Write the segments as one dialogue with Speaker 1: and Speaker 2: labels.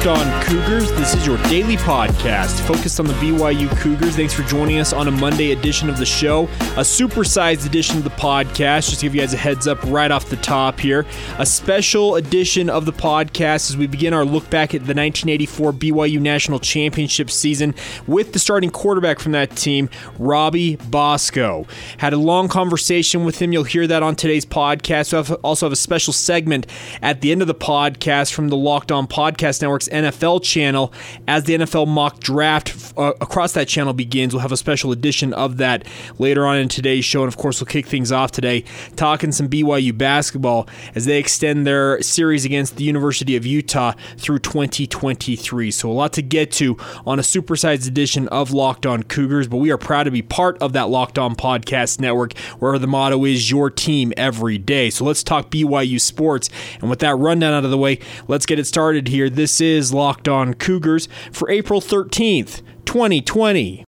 Speaker 1: Locked On Cougars. This is your daily podcast focused on the BYU Cougars. Thanks for joining us on a Monday edition of the show, a supersized edition of the podcast. Just to give you guys a heads up right off the top here. A special edition of the podcast as we begin our look back at the 1984 BYU National Championship season with the starting quarterback from that team, Robbie Bosco. Had a long conversation with him. You'll hear that on today's podcast. We also have a special segment at the end of the podcast from the Locked On Podcast Network's NFL channel. As the NFL mock draft uh, across that channel begins, we'll have a special edition of that later on in today's show. And of course, we'll kick things off today talking some BYU basketball as they extend their series against the University of Utah through 2023. So, a lot to get to on a supersized edition of Locked On Cougars, but we are proud to be part of that Locked On Podcast Network where the motto is your team every day. So, let's talk BYU sports. And with that rundown out of the way, let's get it started here. This is Locked On Cougars for April 13th, 2020.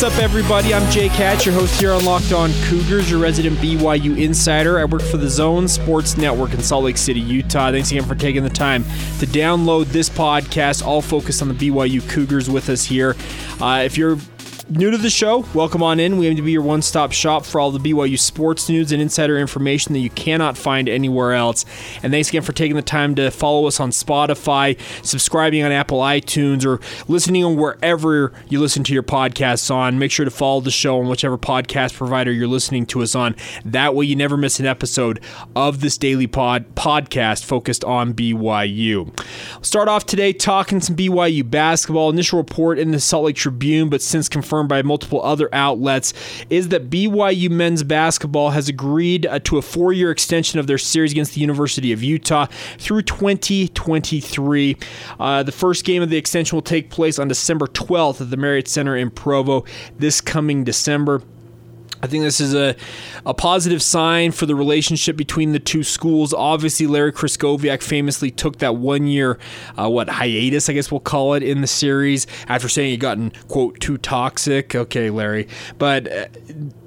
Speaker 1: What's up, everybody? I'm Jake Hatch, your host here on Locked On Cougars, your resident BYU insider. I work for the Zone Sports Network in Salt Lake City, Utah. Thanks again for taking the time to download this podcast, all focused on the BYU Cougars with us here. Uh, if you're new to the show, welcome on in. We aim to be your one stop shop for all the BYU sports news and insider information that you cannot find anywhere else. And thanks again for taking the time to follow us on Spotify, subscribing on Apple iTunes, or listening on wherever you listen to your podcasts on. Make sure to follow the show on whichever podcast provider you're listening to us on. That way, you never miss an episode of this daily pod podcast focused on BYU. Start off today talking some BYU basketball. Initial report in the Salt Lake Tribune, but since confirmed by multiple other outlets, is that BYU men's basketball has agreed uh, to a four year extension of their series against the University of Utah through 2023. Uh, the first game of the extension will take place on December 12th at the Marriott Center in Provo this coming December. I think this is a, a positive sign for the relationship between the two schools. Obviously, Larry Krystkowiak famously took that one year, uh, what, hiatus, I guess we'll call it, in the series after saying he'd gotten, quote, too toxic. Okay, Larry. But uh,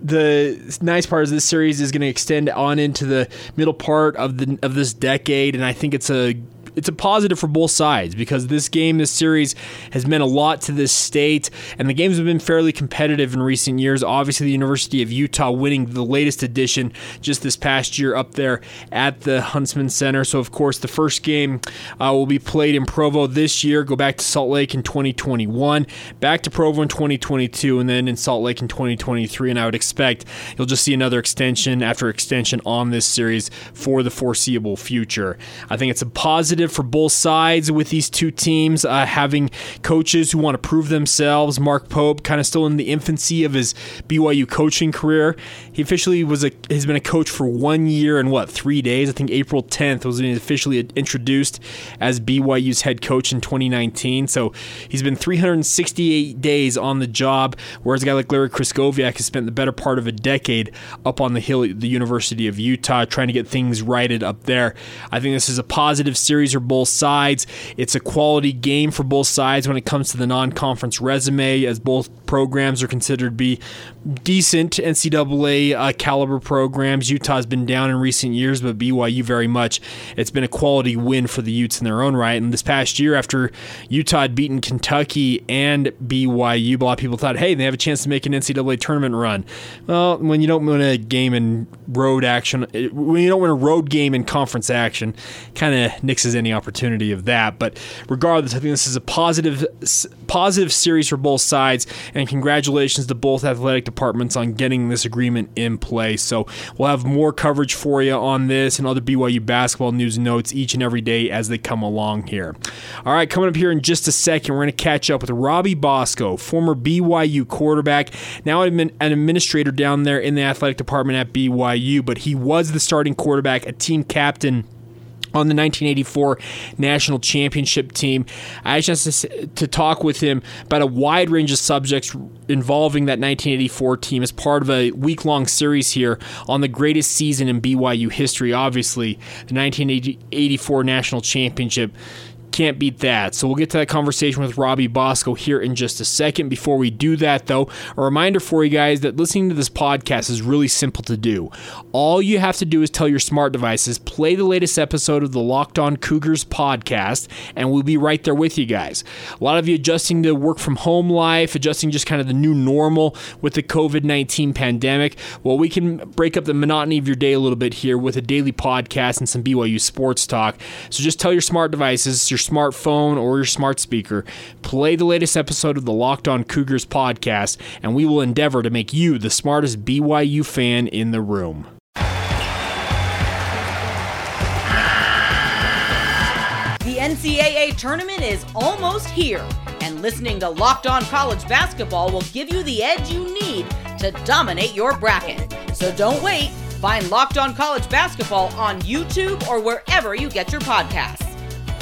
Speaker 1: the nice part is this series is going to extend on into the middle part of the of this decade, and I think it's a it's a positive for both sides because this game, this series, has meant a lot to this state, and the games have been fairly competitive in recent years. Obviously, the University of Utah winning the latest edition just this past year up there at the Huntsman Center. So, of course, the first game uh, will be played in Provo this year. Go back to Salt Lake in 2021, back to Provo in 2022, and then in Salt Lake in 2023. And I would expect you'll just see another extension after extension on this series for the foreseeable future. I think it's a positive for both sides with these two teams uh, having coaches who want to prove themselves. Mark Pope, kind of still in the infancy of his BYU coaching career, he officially was a has been a coach for one year and what three days. I think April 10th was when he officially introduced as BYU's head coach in 2019. So he's been 368 days on the job, whereas a guy like Larry Krystkowiak has spent the better part of a decade up on the hill at the University of Utah trying to get things righted up there. I think this is a positive series for both sides. It's a quality game for both sides when it comes to the non-conference resume, as both programs are considered to be decent NCAA uh, caliber programs. Utah's been down in recent years, but BYU very much. It's been a quality win for the Utes in their own right. And this past year, after Utah had beaten Kentucky and BYU, a lot of people thought, hey, they have a chance to make an NCAA tournament run. Well, when you don't win a game in road action, when you don't win a road game in conference action, kind of nixes any opportunity of that. But regardless, I think this is a positive positive series for both sides, and congratulations to both athletic departments on getting this agreement in place. So we'll have more coverage for you on this and other BYU basketball news notes each and every day as they come along here. All right, coming up here in just a second, we're going to catch up with Robbie Bosco, former BYU quarterback, now an administrator down there in the athletic department at BYU, but he was the starting quarterback, a team captain on the 1984 national championship team. I had a chance to, to, talk with him about a wide range of subjects involving that 1984 team as part of a week long series here on the greatest season in BYU history. Obviously, the 1984 national championship can't beat that. So we'll get to that conversation with Robbie Bosco here in just a second. Before we do that, though, a reminder for you guys that listening to this podcast is really simple to do. All you have to do is tell your smart devices, play the latest episode of the Locked On Cougars podcast, and we'll be right there with you guys. A lot of you adjusting to work from home life, adjusting just kind of the new normal with the COVID 19 pandemic. Well, we can break up the monotony of your day a little bit here with a daily podcast and some BYU sports talk. So just tell your smart devices, your smartphone or your smart speaker, play the latest episode of the Locked On Cougars podcast, and we will endeavor to make you the smartest BYU fan in the room.
Speaker 2: The NCAA tournament is almost here, and listening to Locked On College Basketball will give you the edge you need to dominate your bracket. So don't wait. Find Locked On College Basketball on YouTube or wherever you get your podcasts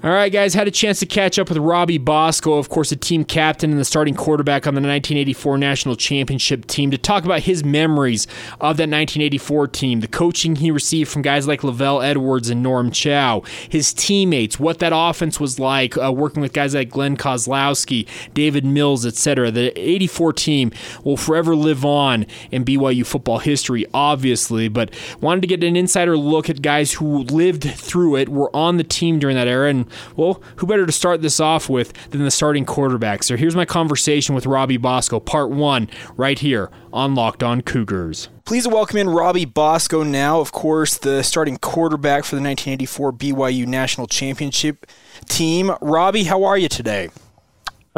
Speaker 1: All right, guys, had a chance to catch up with Robbie Bosco, of course, the team captain and the starting quarterback on the 1984 national championship team, to talk about his memories of that 1984 team, the coaching he received from guys like LaVell Edwards and Norm Chow, his teammates, what that offense was like, uh, working with guys like Glenn Kozlowski, David Mills, etc. The 84 team will forever live on in BYU football history, obviously, but wanted to get an insider look at guys who lived through it, were on the team during that era, and well, who better to start this off with than the starting quarterback? So here's my conversation with Robbie Bosco, part one, right here on Locked On Cougars.
Speaker 3: Please welcome in Robbie Bosco now, of course, the starting quarterback for the 1984 BYU National Championship team. Robbie, how are you today?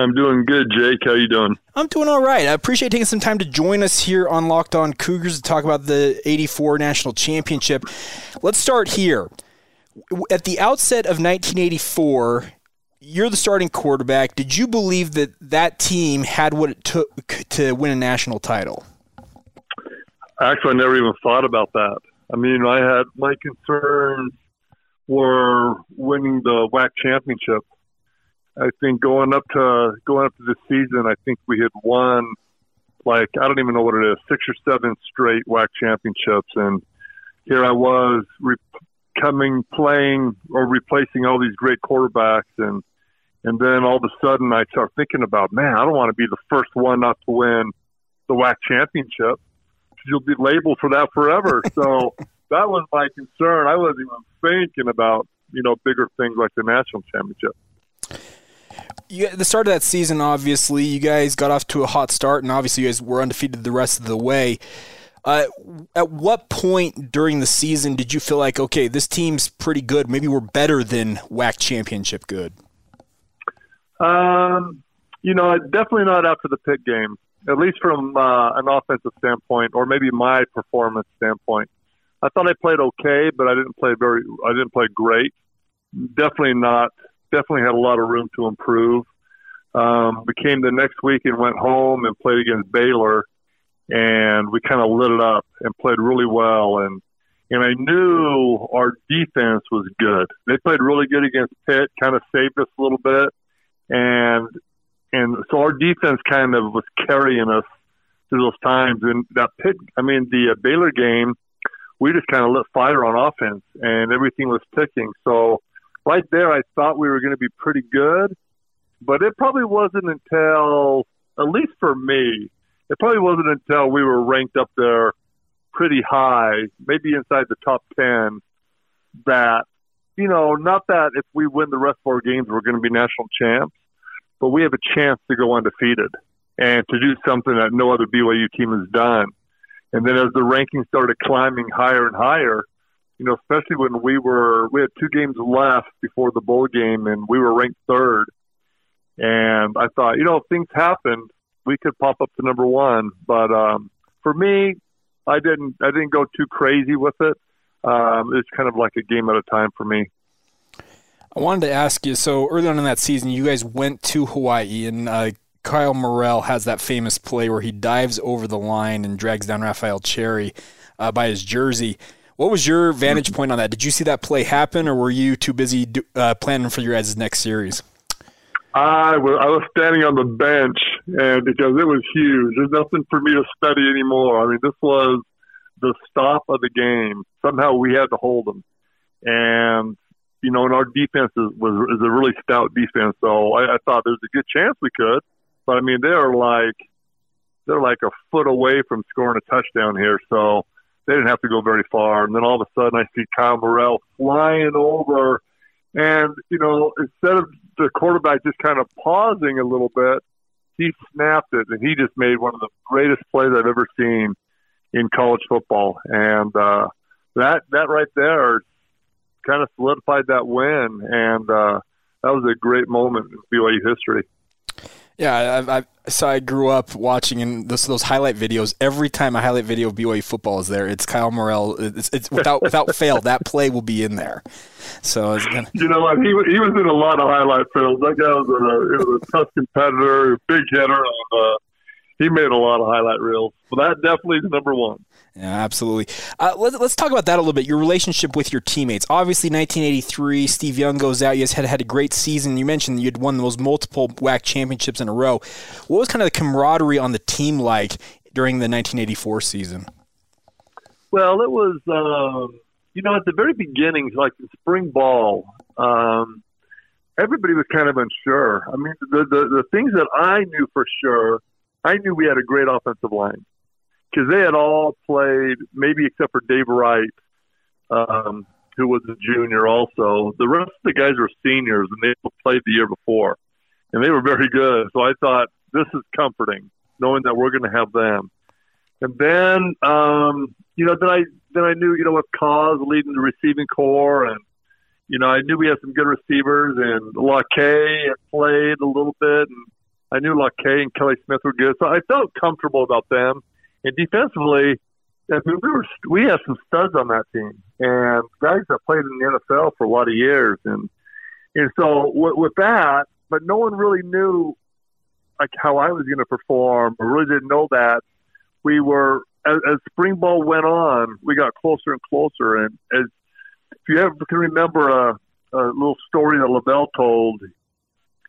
Speaker 4: I'm doing good, Jake. How you doing?
Speaker 3: I'm doing all right. I appreciate taking some time to join us here on Locked On Cougars to talk about the 84 National Championship. Let's start here at the outset of 1984, you're the starting quarterback. Did you believe that that team had what it took to win a national title?
Speaker 4: Actually, I never even thought about that. I mean, I had my concerns were winning the WAC championship. I think going up to going up to this season, I think we had won like I don't even know what it is, six or seven straight WAC championships, and here I was re- coming playing or replacing all these great quarterbacks and and then all of a sudden I start thinking about, man, I don't want to be the first one not to win the WAC championship. You'll be labeled for that forever. So that was my concern. I wasn't even thinking about, you know, bigger things like the national championship.
Speaker 3: Yeah, the start of that season, obviously, you guys got off to a hot start, and obviously, you guys were undefeated the rest of the way. Uh, at what point during the season did you feel like, okay, this team's pretty good? Maybe we're better than WAC championship good.
Speaker 4: Um, you know, definitely not after the Pitt game. At least from uh, an offensive standpoint, or maybe my performance standpoint. I thought I played okay, but I didn't play very. I didn't play great. Definitely not. Definitely had a lot of room to improve. Um, we came the next week and went home and played against Baylor and we kind of lit it up and played really well. And and I knew our defense was good. They played really good against Pitt, kind of saved us a little bit, and and so our defense kind of was carrying us through those times. And that Pitt, I mean, the uh, Baylor game, we just kind of lit fire on offense, and everything was ticking. So right there, I thought we were going to be pretty good, but it probably wasn't until, at least for me, it probably wasn't until we were ranked up there pretty high, maybe inside the top 10, that, you know, not that if we win the rest of our games, we're going to be national champs, but we have a chance to go undefeated and to do something that no other BYU team has done. And then as the rankings started climbing higher and higher, you know, especially when we were we had two games left before the bowl game, and we were ranked third. And I thought, you know, if things happened, we could pop up to number one. But um, for me, I didn't I didn't go too crazy with it. Um, it's kind of like a game at a time for me.
Speaker 3: I wanted to ask you. So early on in that season, you guys went to Hawaii, and uh, Kyle Morrell has that famous play where he dives over the line and drags down Raphel Cherry uh, by his jersey. What was your vantage point on that? Did you see that play happen, or were you too busy do, uh, planning for your guys' next series?
Speaker 4: I was I was standing on the bench, and because it was huge, there's nothing for me to study anymore. I mean, this was the stop of the game. Somehow we had to hold them, and you know, and our defense is, was is a really stout defense. So I, I thought there's a good chance we could, but I mean, they're like they're like a foot away from scoring a touchdown here. So they didn't have to go very far. And then all of a sudden, I see Kyle Morrell flying over, and you know, instead of the quarterback just kind of pausing a little bit, he snapped it, and he just made one of the greatest plays I've ever seen in college football. And uh, that that right there kind of solidified that win, and uh, that was a great moment in BYU history.
Speaker 3: Yeah, I, I, so I grew up watching in those, those highlight videos. Every time a highlight video of BYU football is there, it's Kyle Morrell. It's, it's without without fail that play will be in there. So gonna...
Speaker 4: you know what? He he was in a lot of highlight films. That guy was a, was a tough competitor, big hitter, and uh, he made a lot of highlight reels. But that definitely is number one.
Speaker 3: Yeah, absolutely. Uh, let, us talk about that a little bit. Your relationship with your teammates. Obviously, 1983, Steve Young goes out. You guys had had a great season. You mentioned you had won those multiple WAC championships in a row. What was kind of the camaraderie on the team like during the 1984 season?
Speaker 4: Well, it was, um, you know, at the very beginning, like in spring ball, um, everybody was kind of unsure. I mean, the, the the things that I knew for sure, I knew we had a great offensive line because they had all played, maybe except for Dave Wright, um, who was a junior also. The rest of the guys were seniors, and they played the year before, and they were very good. So I thought this is comforting, knowing that we're going to have them. And then, um, you know, then I then I knew, you know, with Koz leading the receiving corps, and you know, I knew we had some good receivers, and Lachey had played a little bit, and I knew Lachey and Kelly Smith were good, so I felt comfortable about them. And defensively, I mean, we were we had some studs on that team, and guys that played in the NFL for a lot of years, and and so with, with that, but no one really knew like how I was going to perform, or really didn't know that. We were as, as spring ball went on, we got closer and closer, and as if you ever can remember a, a little story that LaVell told,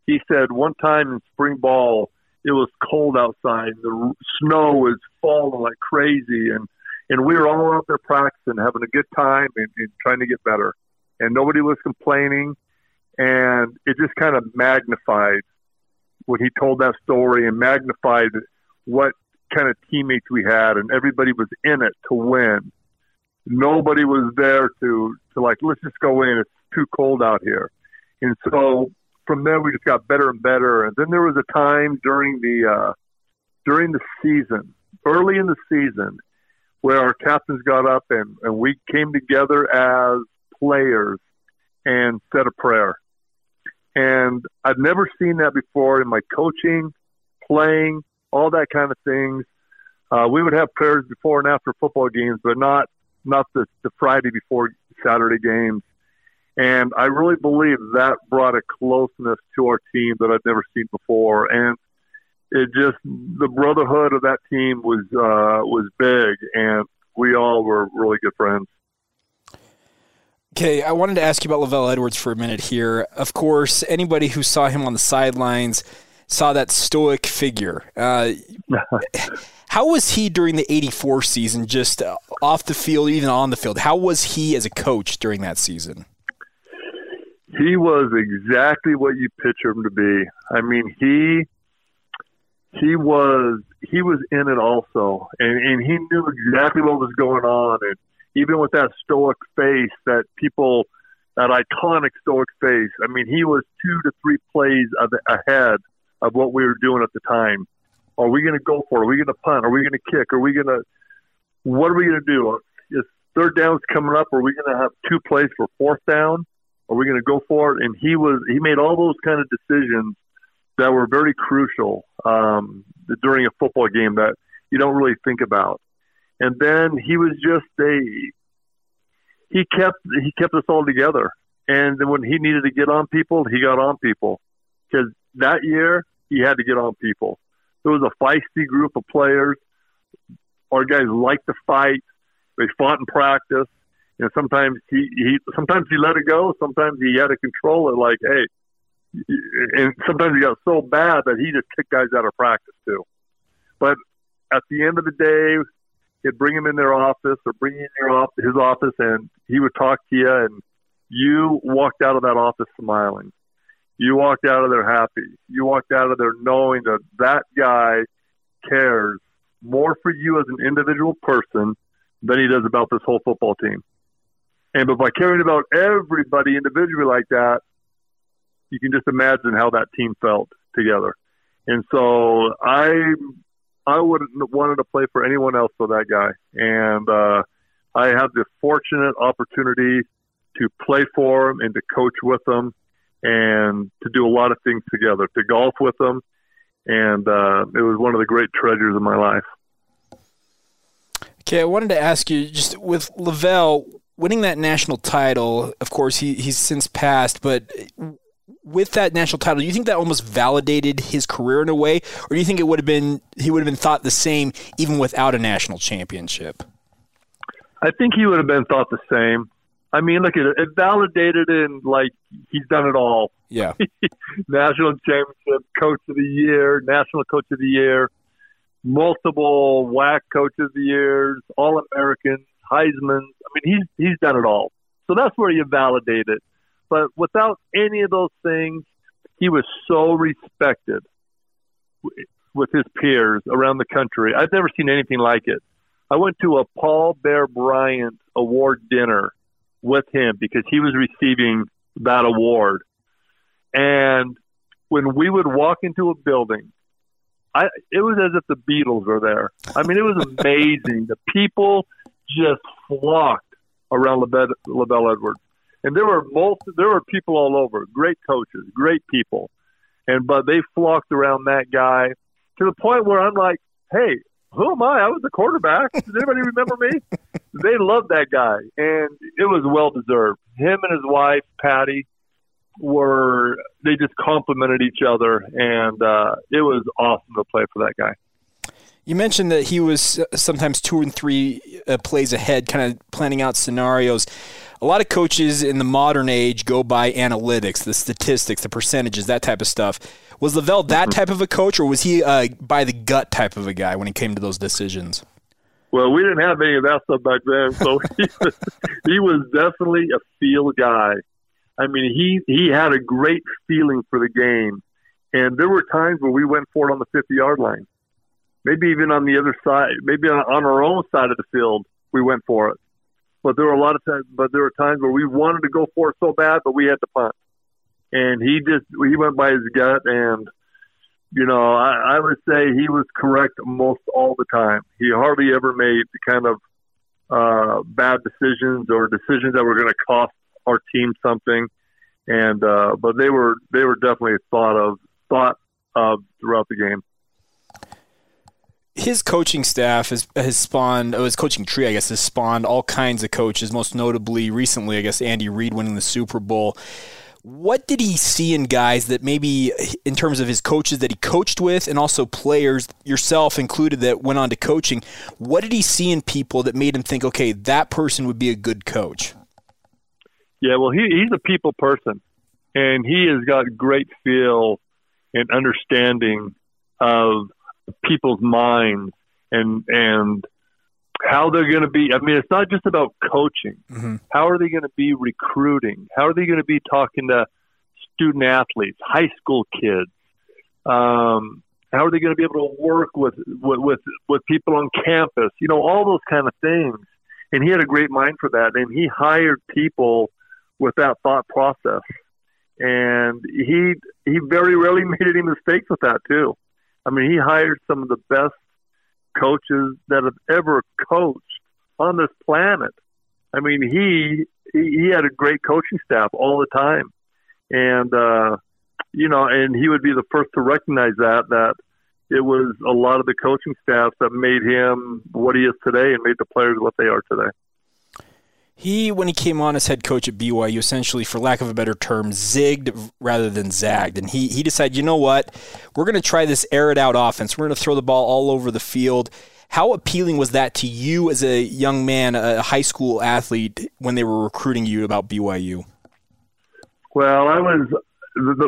Speaker 4: he said one time in spring ball it was cold outside. The snow was falling like crazy, and and we were all out there practicing, having a good time, and, and trying to get better. And nobody was complaining, and it just kind of magnified when he told that story, and magnified what kind of teammates we had, and everybody was in it to win. Nobody was there to to like let's just go in. It's too cold out here, and so from there we just got better and better. And then there was a time during the uh, during the season, early in the season, where our captains got up and, and we came together as players and said a prayer. And I've never seen that before in my coaching, playing, all that kind of things. Uh, we would have prayers before and after football games, but not not the, the Friday before Saturday games. And I really believe that brought a closeness to our team that I've never seen before. And it just the brotherhood of that team was uh, was big, and we all were really good friends.
Speaker 3: Okay, I wanted to ask you about LaVell Edwards for a minute here. Of course, anybody who saw him on the sidelines saw that stoic figure. Uh, how was he during the 84 season, just off the field, even on the field? How was he as a coach during that season?
Speaker 4: He was exactly what you picture him to be. I mean, he he was he was in it also, and and he knew exactly what was going on, and even with that stoic face, that people that iconic stoic face. I mean, he was two to three plays ahead of what we were doing at the time. Are we going to go for it? Are we going to punt? Are we going to kick? Are we going to what are we going to do? Is third down's coming up? Are we going to have two plays for fourth down? Are we going to go for it? And he was he made all those kind of decisions that were very crucial um, during a football game that you don't really think about. And then he was just a he kept he kept us all together. And then when he needed to get on people, he got on people. Because that year he had to get on people. There was a feisty group of players. Our guys liked to fight. They fought in practice. And sometimes he, he sometimes he let it go. Sometimes he had to control it. Like, hey, and sometimes he got so bad that he just kicked guys out of practice too. But at the end of the day, he'd bring him in their office or bring in your office, his office, and he would talk to you, and you walked out of that office smiling. You walked out of there happy. You walked out of there knowing that that guy cares more for you as an individual person than he does about this whole football team. And but by caring about everybody individually like that, you can just imagine how that team felt together. And so I I wouldn't wanted to play for anyone else but that guy. And uh, I have the fortunate opportunity to play for him and to coach with him and to do a lot of things together, to golf with him. And uh, it was one of the great treasures of my life.
Speaker 3: Okay, I wanted to ask you just with LaVell winning that national title. Of course, he, he's since passed, but with that national title, do you think that almost validated his career in a way, or do you think it would have been he would have been thought the same even without a national championship?
Speaker 4: I think he would have been thought the same. I mean, look at it. It validated in like he's done it all.
Speaker 3: Yeah.
Speaker 4: national championship, coach of the year, national coach of the year, multiple WAC coach of the years, all Americans, Heisman. I mean, he's he's done it all. So that's where you validate it. But without any of those things, he was so respected with his peers around the country. I've never seen anything like it. I went to a Paul Bear Bryant award dinner with him because he was receiving that award. And when we would walk into a building, I it was as if the Beatles were there. I mean, it was amazing. the people just flocked around LaVell, LaVell Edwards and there were most there were people all over, great coaches, great people, and but they flocked around that guy to the point where I'm like, hey, who am I? I was the quarterback. Does anybody remember me? they loved that guy, and it was well deserved. Him and his wife Patty were they just complimented each other, and uh, it was awesome to play for that guy.
Speaker 3: You mentioned that he was sometimes two and three uh, plays ahead, kind of planning out scenarios a lot of coaches in the modern age go by analytics, the statistics, the percentages, that type of stuff. Was LaVell that mm-hmm. type of a coach, or was he uh, by the gut type of a guy when it came to those decisions?
Speaker 4: Well, we didn't have any of that stuff back then, so he was, he was definitely a feel guy. I mean, he he had a great feeling for the game, and there were times where we went for it on the fifty yard line, maybe even on the other side, maybe on, on our own side of the field, we went for it. But there were a lot of times, but there were times where we wanted to go for it so bad, but we had to punt. And he just he went by his gut, and you know I, I would say he was correct most all the time. He hardly ever made the kind of uh, bad decisions or decisions that were going to cost our team something. And uh, but they were they were definitely thought of thought of throughout the game
Speaker 3: his coaching staff has, has spawned, oh, his coaching tree, I guess, has spawned all kinds of coaches, most notably recently, I guess, Andy Reid winning the Super Bowl. What did he see in guys that maybe, in terms of his coaches that he coached with, and also players, yourself included, that went on to coaching? What did he see in people that made him think, okay, that person would be a good coach?
Speaker 4: Yeah, well, he, he's a people person, and he has got great feel and understanding of people's minds and and how they're going to be. I mean, it's not just about coaching. Mm-hmm. How are they going to be recruiting? How are they going to be talking to student athletes, high school kids? Um, how are they going to be able to work with, with with with people on campus? You know, all those kind of things. And he had a great mind for that, and he hired people with that thought process. And he he very rarely made any mistakes with that too. I mean, he hired some of the best coaches that have ever coached on this planet. I mean, he he had a great coaching staff all the time, and uh, you know, and he would be the first to recognize that that it was a lot of the coaching staff that made him what he is today and made the players what they are today.
Speaker 3: He, when he came on as head coach at BYU, essentially, for lack of a better term, zigged rather than zagged. And he, he decided, you know what? We're going to try this air it out offense. We're going to throw the ball all over the field. How appealing was that to you as a young man, a high school athlete, when they were recruiting you about BYU?
Speaker 4: Well, I was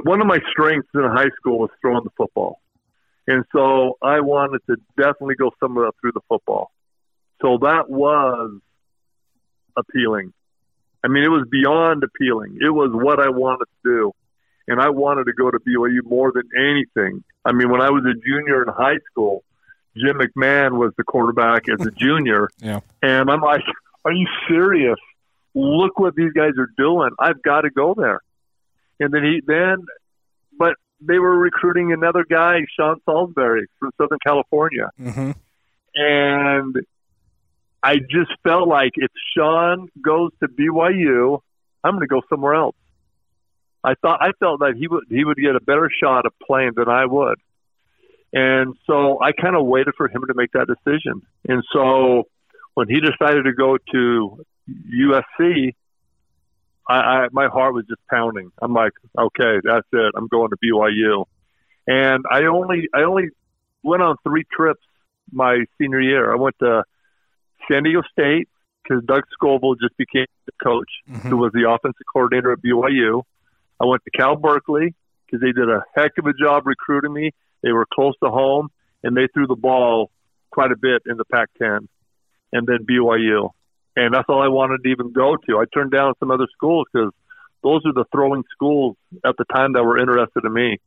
Speaker 4: one of my strengths in high school was throwing the football, and so I wanted to definitely go somewhere through the football. So that was appealing. I mean, it was beyond appealing. It was what I wanted to do. And I wanted to go to BYU more than anything. I mean, when I was a junior in high school, Jim McMahon was the quarterback as a junior.
Speaker 3: yeah.
Speaker 4: And I'm like, are you serious? Look what these guys are doing. I've got to go there. And then he, then, but they were recruiting another guy, Sean Salisbury from Southern California.
Speaker 3: Mm-hmm.
Speaker 4: And I just felt like if Sean goes to BYU, I'm going to go somewhere else. I thought I felt that he would he would get a better shot of playing than I would, and so I kind of waited for him to make that decision. And so when he decided to go to USC, I, I my heart was just pounding. I'm like, okay, that's it. I'm going to BYU, and I only I only went on three trips my senior year. I went to San Diego State because Doug Scovil just became the coach, mm-hmm. who was the offensive coordinator at BYU. I went to Cal Berkeley because they did a heck of a job recruiting me. They were close to home, and they threw the ball quite a bit in the Pac-10, and then BYU, and that's all I wanted to even go to. I turned down some other schools because those are the throwing schools at the time that were interested in me,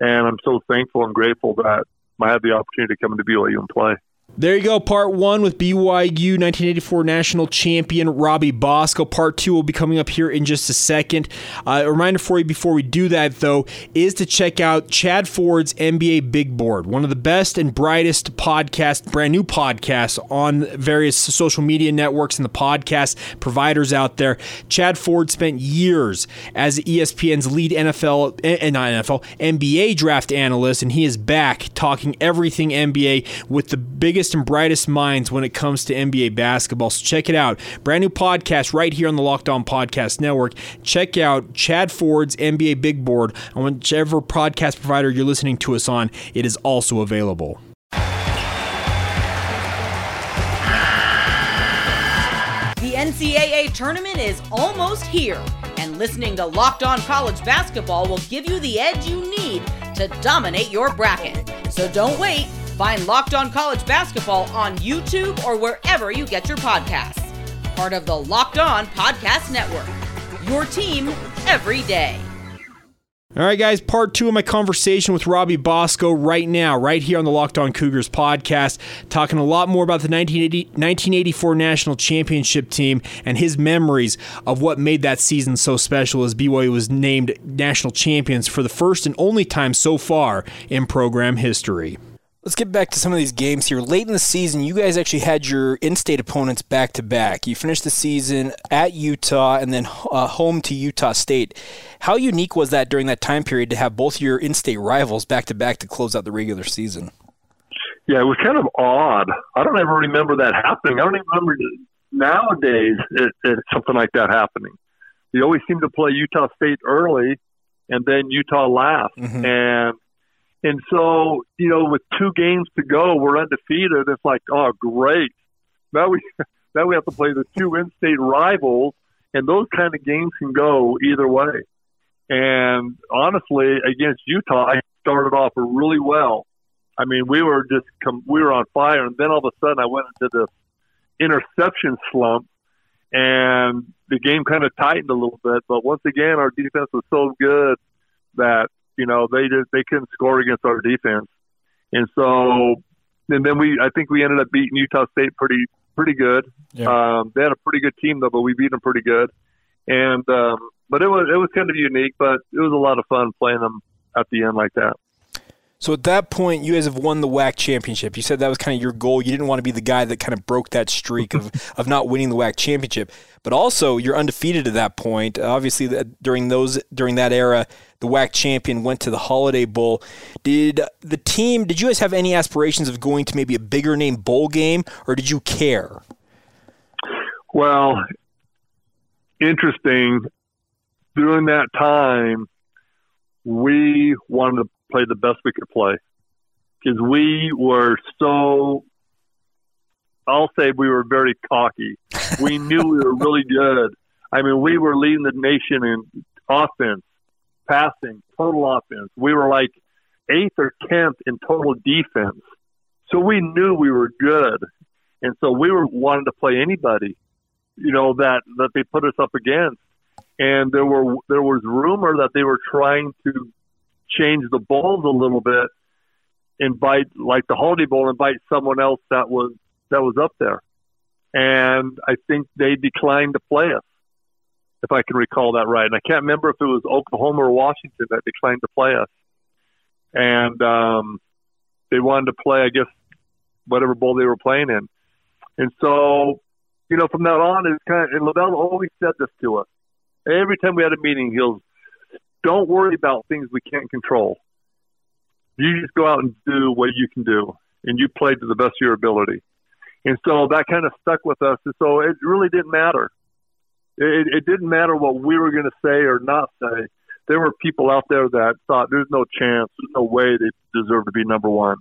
Speaker 4: and I'm so thankful and grateful that I had the opportunity to come into BYU and play.
Speaker 1: There you go, part one with BYU 1984 national champion Robbie Bosco. Part two will be coming up here in just a second. Uh, a reminder for you before we do that, though, is to check out Chad Ford's NBA Big Board, one of the best and brightest podcast, brand new podcasts on various social media networks and the podcast providers out there. Chad Ford spent years as ESPN's lead NFL, and eh, not NFL, NBA draft analyst, and he is back talking everything NBA with the biggest biggest and brightest minds when it comes to NBA basketball. So check it out. Brand new podcast right here on the Locked On Podcast Network. Check out Chad Ford's NBA Big Board on whichever podcast provider you're listening to us on. It is also available.
Speaker 2: The NCAA tournament is almost here, and listening to Locked On College Basketball will give you the edge you need to dominate your bracket. So don't wait. Find Locked On College Basketball on YouTube or wherever you get your podcasts. Part of the Locked On Podcast Network. Your team every day.
Speaker 1: All right, guys, part two of my conversation with Robbie Bosco right now, right here on the Locked On Cougars podcast, talking a lot more about the 1980, 1984 National Championship team and his memories of what made that season so special as BYU was named national champions for the first and only time so far in program history.
Speaker 3: Let's get back to some of these games here. Late in the season, you guys actually had your in-state opponents back to back. You finished the season at Utah and then uh, home to Utah State. How unique was that during that time period to have both your in-state rivals back to back to close out the regular season?
Speaker 4: Yeah, it was kind of odd. I don't ever remember that happening. I don't even remember nowadays it, it, something like that happening. You always seem to play Utah State early and then Utah last, mm-hmm. and and so, you know, with two games to go, we're undefeated. It's like, oh, great. Now we now we have to play the two in-state rivals, and those kind of games can go either way. And honestly, against Utah, I started off really well. I mean, we were just com- we were on fire, and then all of a sudden, I went into this interception slump, and the game kind of tightened a little bit. But once again, our defense was so good that you know, they just they couldn't score against our defense, and so and then we I think we ended up beating Utah State pretty pretty good. Yeah. Um, they had a pretty good team though, but we beat them pretty good. And um, but it was it was kind of unique, but it was a lot of fun playing them at the end like that.
Speaker 3: So at that point, you guys have won the WAC championship. You said that was kind of your goal. You didn't want to be the guy that kind of broke that streak of, of not winning the WAC championship. But also, you're undefeated at that point. Obviously, during those during that era, the WAC champion went to the Holiday Bowl. Did the team? Did you guys have any aspirations of going to maybe a bigger name bowl game, or did you care?
Speaker 4: Well, interesting. During that time, we wanted to play the best we could play because we were so. I'll say we were very cocky. We knew we were really good. I mean, we were leading the nation in offense, passing, total offense. We were like eighth or tenth in total defense. So we knew we were good, and so we were wanting to play anybody, you know, that that they put us up against. And there were there was rumor that they were trying to change the bowls a little bit, invite like the Holiday Bowl, invite someone else that was that was up there, and I think they declined to play us, if I can recall that right. And I can't remember if it was Oklahoma or Washington that declined to play us, and um, they wanted to play, I guess, whatever bowl they were playing in, and so. You know, from that on, it's kind of, and LaVell always said this to us. Every time we had a meeting, he'll don't worry about things we can't control. You just go out and do what you can do, and you play to the best of your ability. And so that kind of stuck with us. And so it really didn't matter. It, it didn't matter what we were going to say or not say. There were people out there that thought there's no chance, there's no way they deserve to be number one.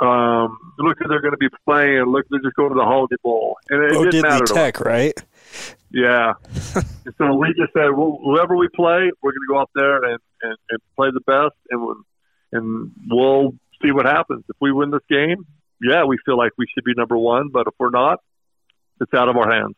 Speaker 4: Um, look, who they're going to be playing. Look, they're just going to the Holiday Bowl, and it,
Speaker 3: oh,
Speaker 4: it didn't matter.
Speaker 3: Tech, right?
Speaker 4: Yeah. so we just said, well, whoever we play, we're going to go out there and, and, and play the best, and we'll, and we'll see what happens. If we win this game, yeah, we feel like we should be number one. But if we're not, it's out of our hands.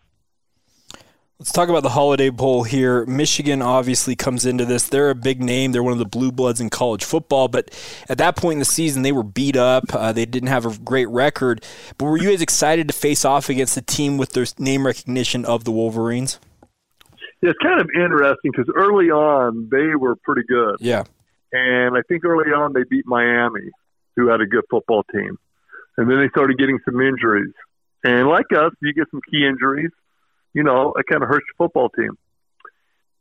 Speaker 3: Let's talk about the Holiday Bowl here. Michigan obviously comes into this. They're a big name. They're one of the blue bloods in college football. But at that point in the season, they were beat up. Uh, they didn't have a great record. But were you guys excited to face off against a team with their name recognition of the Wolverines?
Speaker 4: Yeah, it's kind of interesting because early on they were pretty good.
Speaker 3: Yeah.
Speaker 4: And I think early on they beat Miami, who had a good football team. And then they started getting some injuries. And like us, you get some key injuries you know, it kind of hurts your football team.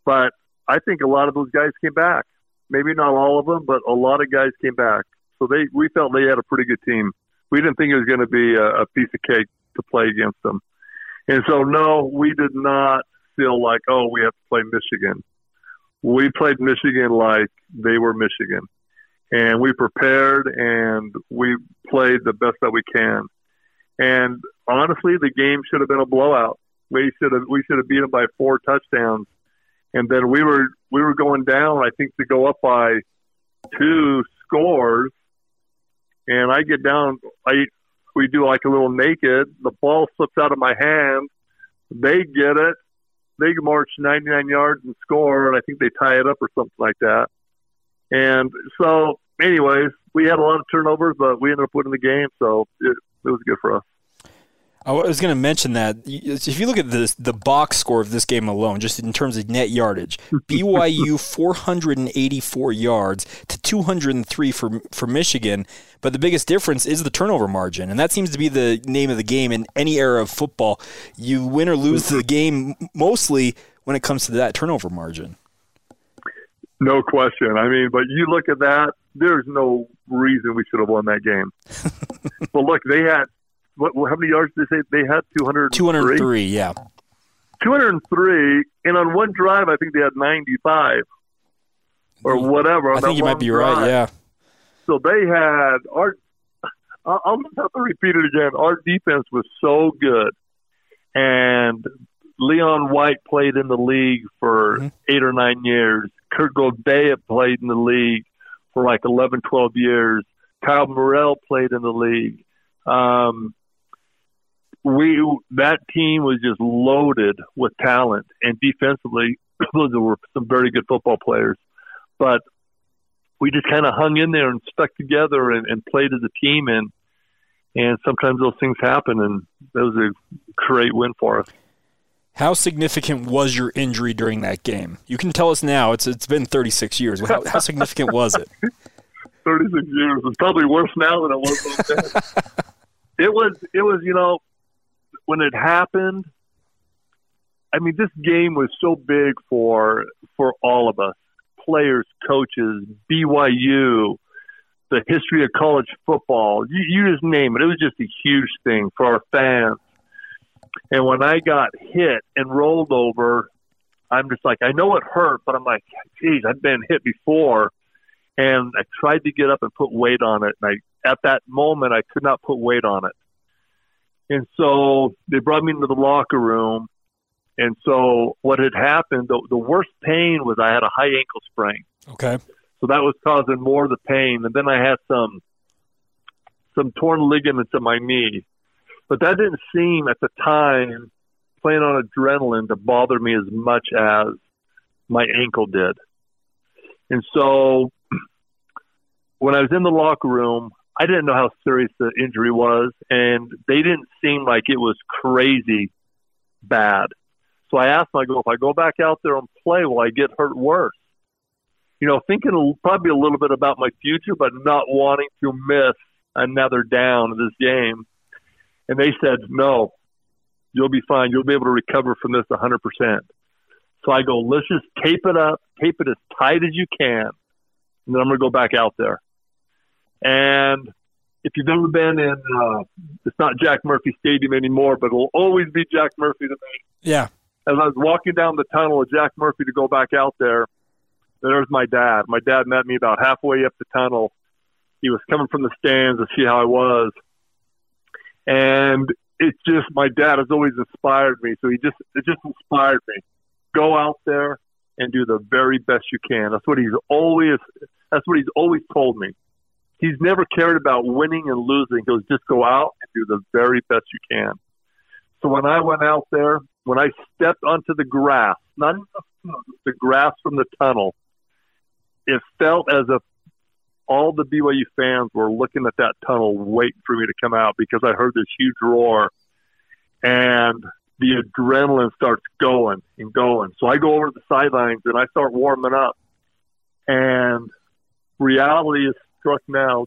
Speaker 4: But I think a lot of those guys came back. Maybe not all of them, but a lot of guys came back. So they we felt they had a pretty good team. We didn't think it was going to be a, a piece of cake to play against them. And so no, we did not feel like oh we have to play Michigan. We played Michigan like they were Michigan, and we prepared and we played the best that we can. And honestly, the game should have been a blowout we should have we should have beat them by four touchdowns, and then we were we were going down. I think to go up by two scores, and I get down. I we do like a little naked. The ball slips out of my hand. They get it. They march 99 yards and score, and I think they tie it up or something like that. And so, anyways, we had a lot of turnovers, but we ended up winning the game, so it, it was good for us.
Speaker 3: I was going to mention that if you look at the the box score of this game alone, just in terms of net yardage, BYU 484 yards to 203 for for Michigan, but the biggest difference is the turnover margin, and that seems to be the name of the game in any era of football. You win or lose the game mostly when it comes to that turnover margin.
Speaker 4: No question. I mean, but you look at that, there's no reason we should have won that game. but look, they had what, how many yards did they say they had? 203?
Speaker 3: 203, yeah.
Speaker 4: 203, and on one drive, I think they had 95 or whatever.
Speaker 3: I think you might be
Speaker 4: drive.
Speaker 3: right, yeah.
Speaker 4: So they had our. I'll just have to repeat it again. Our defense was so good, and Leon White played in the league for mm-hmm. eight or nine years. Kurt Gouveia played in the league for like 11, 12 years. Kyle Morrell played in the league. Um, we that team was just loaded with talent, and defensively, those were some very good football players. But we just kind of hung in there and stuck together and, and played as a team, and and sometimes those things happen, and that was a great win for us.
Speaker 3: How significant was your injury during that game? You can tell us now. It's it's been 36 years. How, how significant was it?
Speaker 4: 36 years. It's probably worse now than it was then. it was, it was, you know, when it happened, I mean, this game was so big for for all of us, players, coaches, BYU, the history of college football. You, you just name it. It was just a huge thing for our fans. And when I got hit and rolled over, I'm just like, I know it hurt, but I'm like, geez, I've been hit before. And I tried to get up and put weight on it. And I, at that moment, I could not put weight on it. And so they brought me into the locker room. And so what had happened, the, the worst pain was I had a high ankle sprain.
Speaker 3: Okay.
Speaker 4: So that was causing more of the pain. And then I had some some torn ligaments in my knee. But that didn't seem at the time playing on adrenaline to bother me as much as my ankle did. And so when I was in the locker room, I didn't know how serious the injury was, and they didn't seem like it was crazy bad. So I asked them, I go, if I go back out there and play, will I get hurt worse? You know, thinking probably a little bit about my future, but not wanting to miss another down of this game. And they said, no, you'll be fine. You'll be able to recover from this 100%. So I go, let's just tape it up, tape it as tight as you can, and then I'm going to go back out there. And if you've ever been in, uh, it's not Jack Murphy Stadium anymore, but it'll always be Jack Murphy to me.
Speaker 3: Yeah.
Speaker 4: As I was walking down the tunnel with Jack Murphy to go back out there, there's my dad. My dad met me about halfway up the tunnel. He was coming from the stands to see how I was. And it's just my dad has always inspired me. So he just it just inspired me. Go out there and do the very best you can. That's what he's always that's what he's always told me. He's never cared about winning and losing. He goes, just go out and do the very best you can. So when I went out there, when I stepped onto the grass, not the, the grass from the tunnel, it felt as if all the BYU fans were looking at that tunnel waiting for me to come out because I heard this huge roar and the adrenaline starts going and going. So I go over to the sidelines and I start warming up and reality is struck now.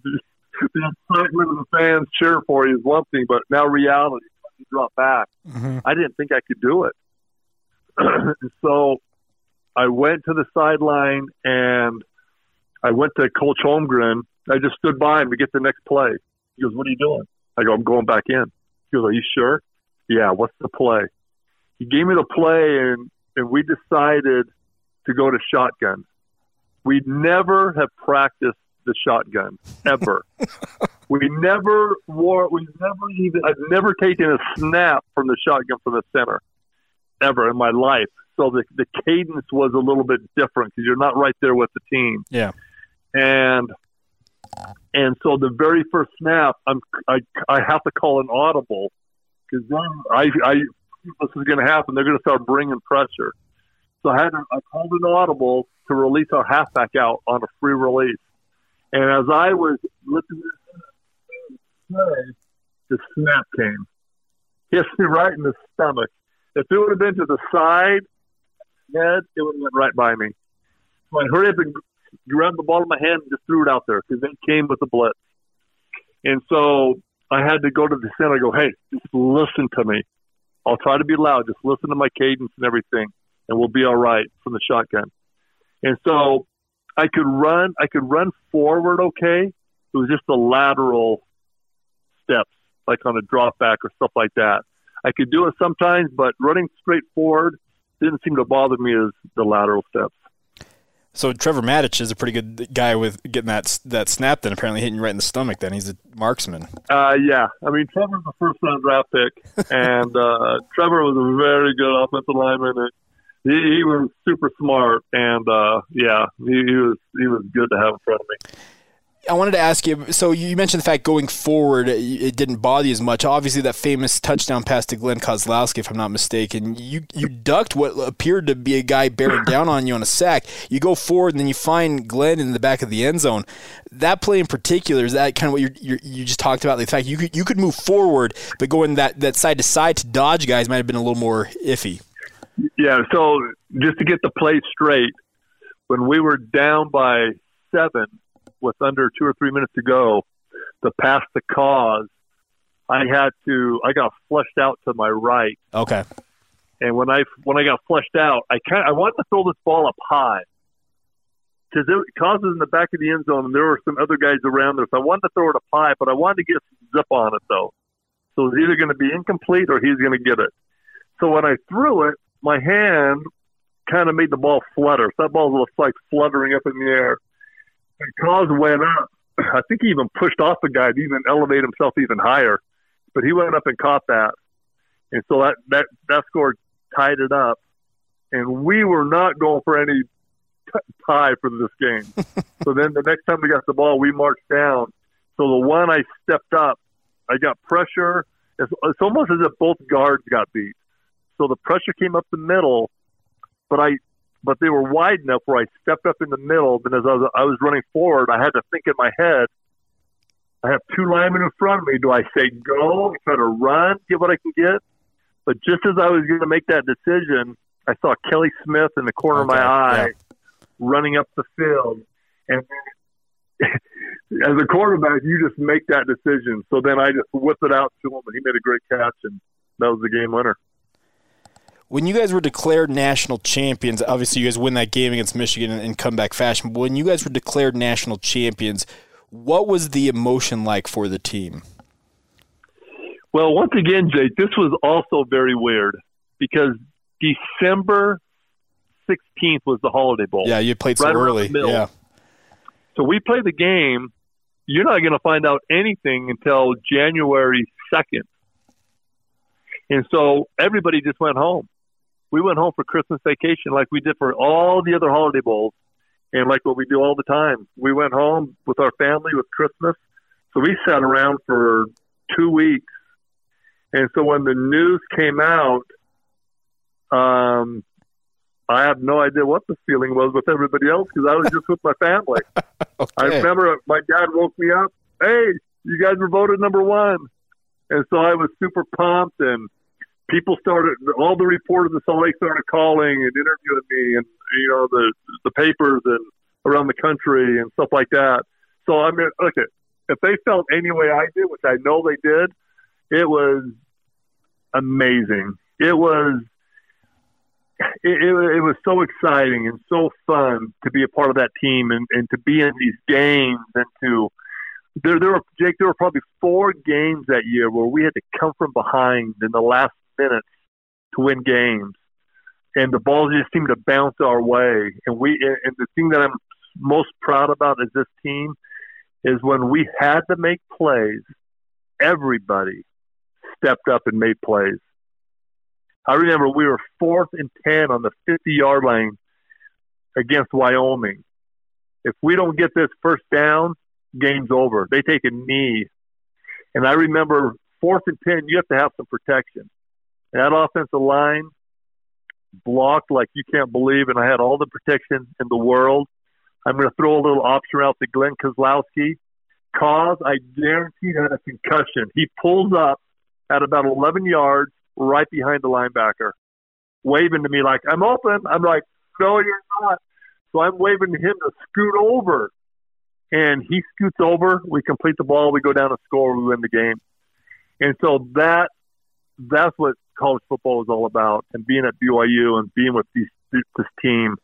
Speaker 4: The excitement of the fans cheer for you is one thing, but now reality you drop back. Mm-hmm. I didn't think I could do it. so I went to the sideline and I went to Coach Holmgren. I just stood by him to get the next play. He goes, "What are you doing?" I go, "I'm going back in." He goes, "Are you sure?" Yeah. What's the play? He gave me the play, and and we decided to go to shotgun. We'd never have practiced the shotgun ever. we never wore. We never even. I've never taken a snap from the shotgun from the center ever in my life. So the the cadence was a little bit different because you're not right there with the team.
Speaker 3: Yeah.
Speaker 4: And and so the very first snap, I'm I I have to call an audible because then I I this is going to happen. They're going to start bringing pressure. So I had I called an audible to release our halfback out on a free release. And as I was looking to the snap came. Hit me right in the stomach. If it would have been to the side, head, it would have went right by me. So I hurried up and grabbed the ball in my hand and just threw it out there because it came with a blitz. And so I had to go to the center. I go, hey, just listen to me. I'll try to be loud. Just listen to my cadence and everything, and we'll be all right from the shotgun. And so I could run. I could run forward okay. It was just the lateral steps, like on a drop back or stuff like that. I could do it sometimes, but running straight forward didn't seem to bother me as the lateral steps.
Speaker 3: So Trevor Matich is a pretty good guy with getting that that snap. Then apparently hitting you right in the stomach. Then he's a marksman.
Speaker 4: Uh, yeah, I mean Trevor's a first round draft pick, and uh, Trevor was a very good offensive lineman. And he, he was super smart, and uh, yeah, he, he was he was good to have in front of me.
Speaker 3: I wanted to ask you. So you mentioned the fact going forward, it didn't bother you as much. Obviously, that famous touchdown pass to Glenn Kozlowski, if I'm not mistaken, you you ducked what appeared to be a guy bearing down on you on a sack. You go forward, and then you find Glenn in the back of the end zone. That play in particular is that kind of what you you just talked about. The fact you could you could move forward, but going that that side to side to dodge guys might have been a little more iffy.
Speaker 4: Yeah. So just to get the play straight, when we were down by seven with under two or three minutes to go, the pass to Koz, I had to I got flushed out to my right,
Speaker 3: Okay.
Speaker 4: and when I when I got flushed out, I kind I wanted to throw this ball up high because it Koz's in the back of the end zone, and there were some other guys around there, so I wanted to throw it up high, but I wanted to get some zip on it though. So it's either going to be incomplete or he's going to get it. So when I threw it, my hand kind of made the ball flutter. So that ball was like fluttering up in the air. And Koz went up. I think he even pushed off the guy to even elevate himself even higher. But he went up and caught that. And so that, that, that score tied it up. And we were not going for any t- tie for this game. so then the next time we got the ball, we marched down. So the one I stepped up, I got pressure. It's, it's almost as if both guards got beat. So the pressure came up the middle, but I, but they were wide enough where I stepped up in the middle. Then as I was, I was running forward, I had to think in my head. I have two linemen in front of me. Do I say go, try to run, get what I can get? But just as I was going to make that decision, I saw Kelly Smith in the corner of my eye
Speaker 3: yeah.
Speaker 4: running up the field, and as a quarterback, you just make that decision. So then I just whipped it out to him, and he made a great catch, and that was the game winner.
Speaker 3: When you guys were declared national champions, obviously you guys win that game against Michigan in, in comeback fashion. But when you guys were declared national champions, what was the emotion like for the team?
Speaker 4: Well, once again, Jake, this was also very weird because December 16th was the Holiday Bowl.
Speaker 3: Yeah, you played so
Speaker 4: Right
Speaker 3: early. Yeah.
Speaker 4: So we play the game. You're not going to find out anything until January 2nd. And so everybody just went home. We went home for Christmas vacation like we did for all the other holiday bowls and like what we do all the time. We went home with our family with Christmas. So we sat around for two weeks. And so when the news came out, um, I have no idea what the feeling was with everybody else because I was just with my family. I remember my dad woke me up. Hey, you guys were voted number one, and so I was super pumped. And people started, all the reporters in Salt Lake started calling and interviewing me, and you know the the papers and around the country and stuff like that. So I mean, look at if they felt any way I did, which I know they did, it was amazing. It was it, it, it was so exciting and so fun to be a part of that team and, and to be in these games and to there there were Jake there were probably four games that year where we had to come from behind in the last minutes to win games and the balls just seemed to bounce our way and we and the thing that I'm most proud about is this team is when we had to make plays everybody stepped up and made plays I remember we were fourth and 10 on the 50 yard line against Wyoming. If we don't get this first down, game's over. They take a knee. And I remember fourth and 10, you have to have some protection. That offensive line blocked like you can't believe, and I had all the protection in the world. I'm going to throw a little option out to Glenn Kozlowski. Koz, I guarantee had a concussion. He pulls up at about 11 yards right behind the linebacker, waving to me like, I'm open. I'm like, no, you're not. So I'm waving to him to scoot over. And he scoots over. We complete the ball. We go down and score. We win the game. And so that that's what college football is all about. And being at BYU and being with these, this team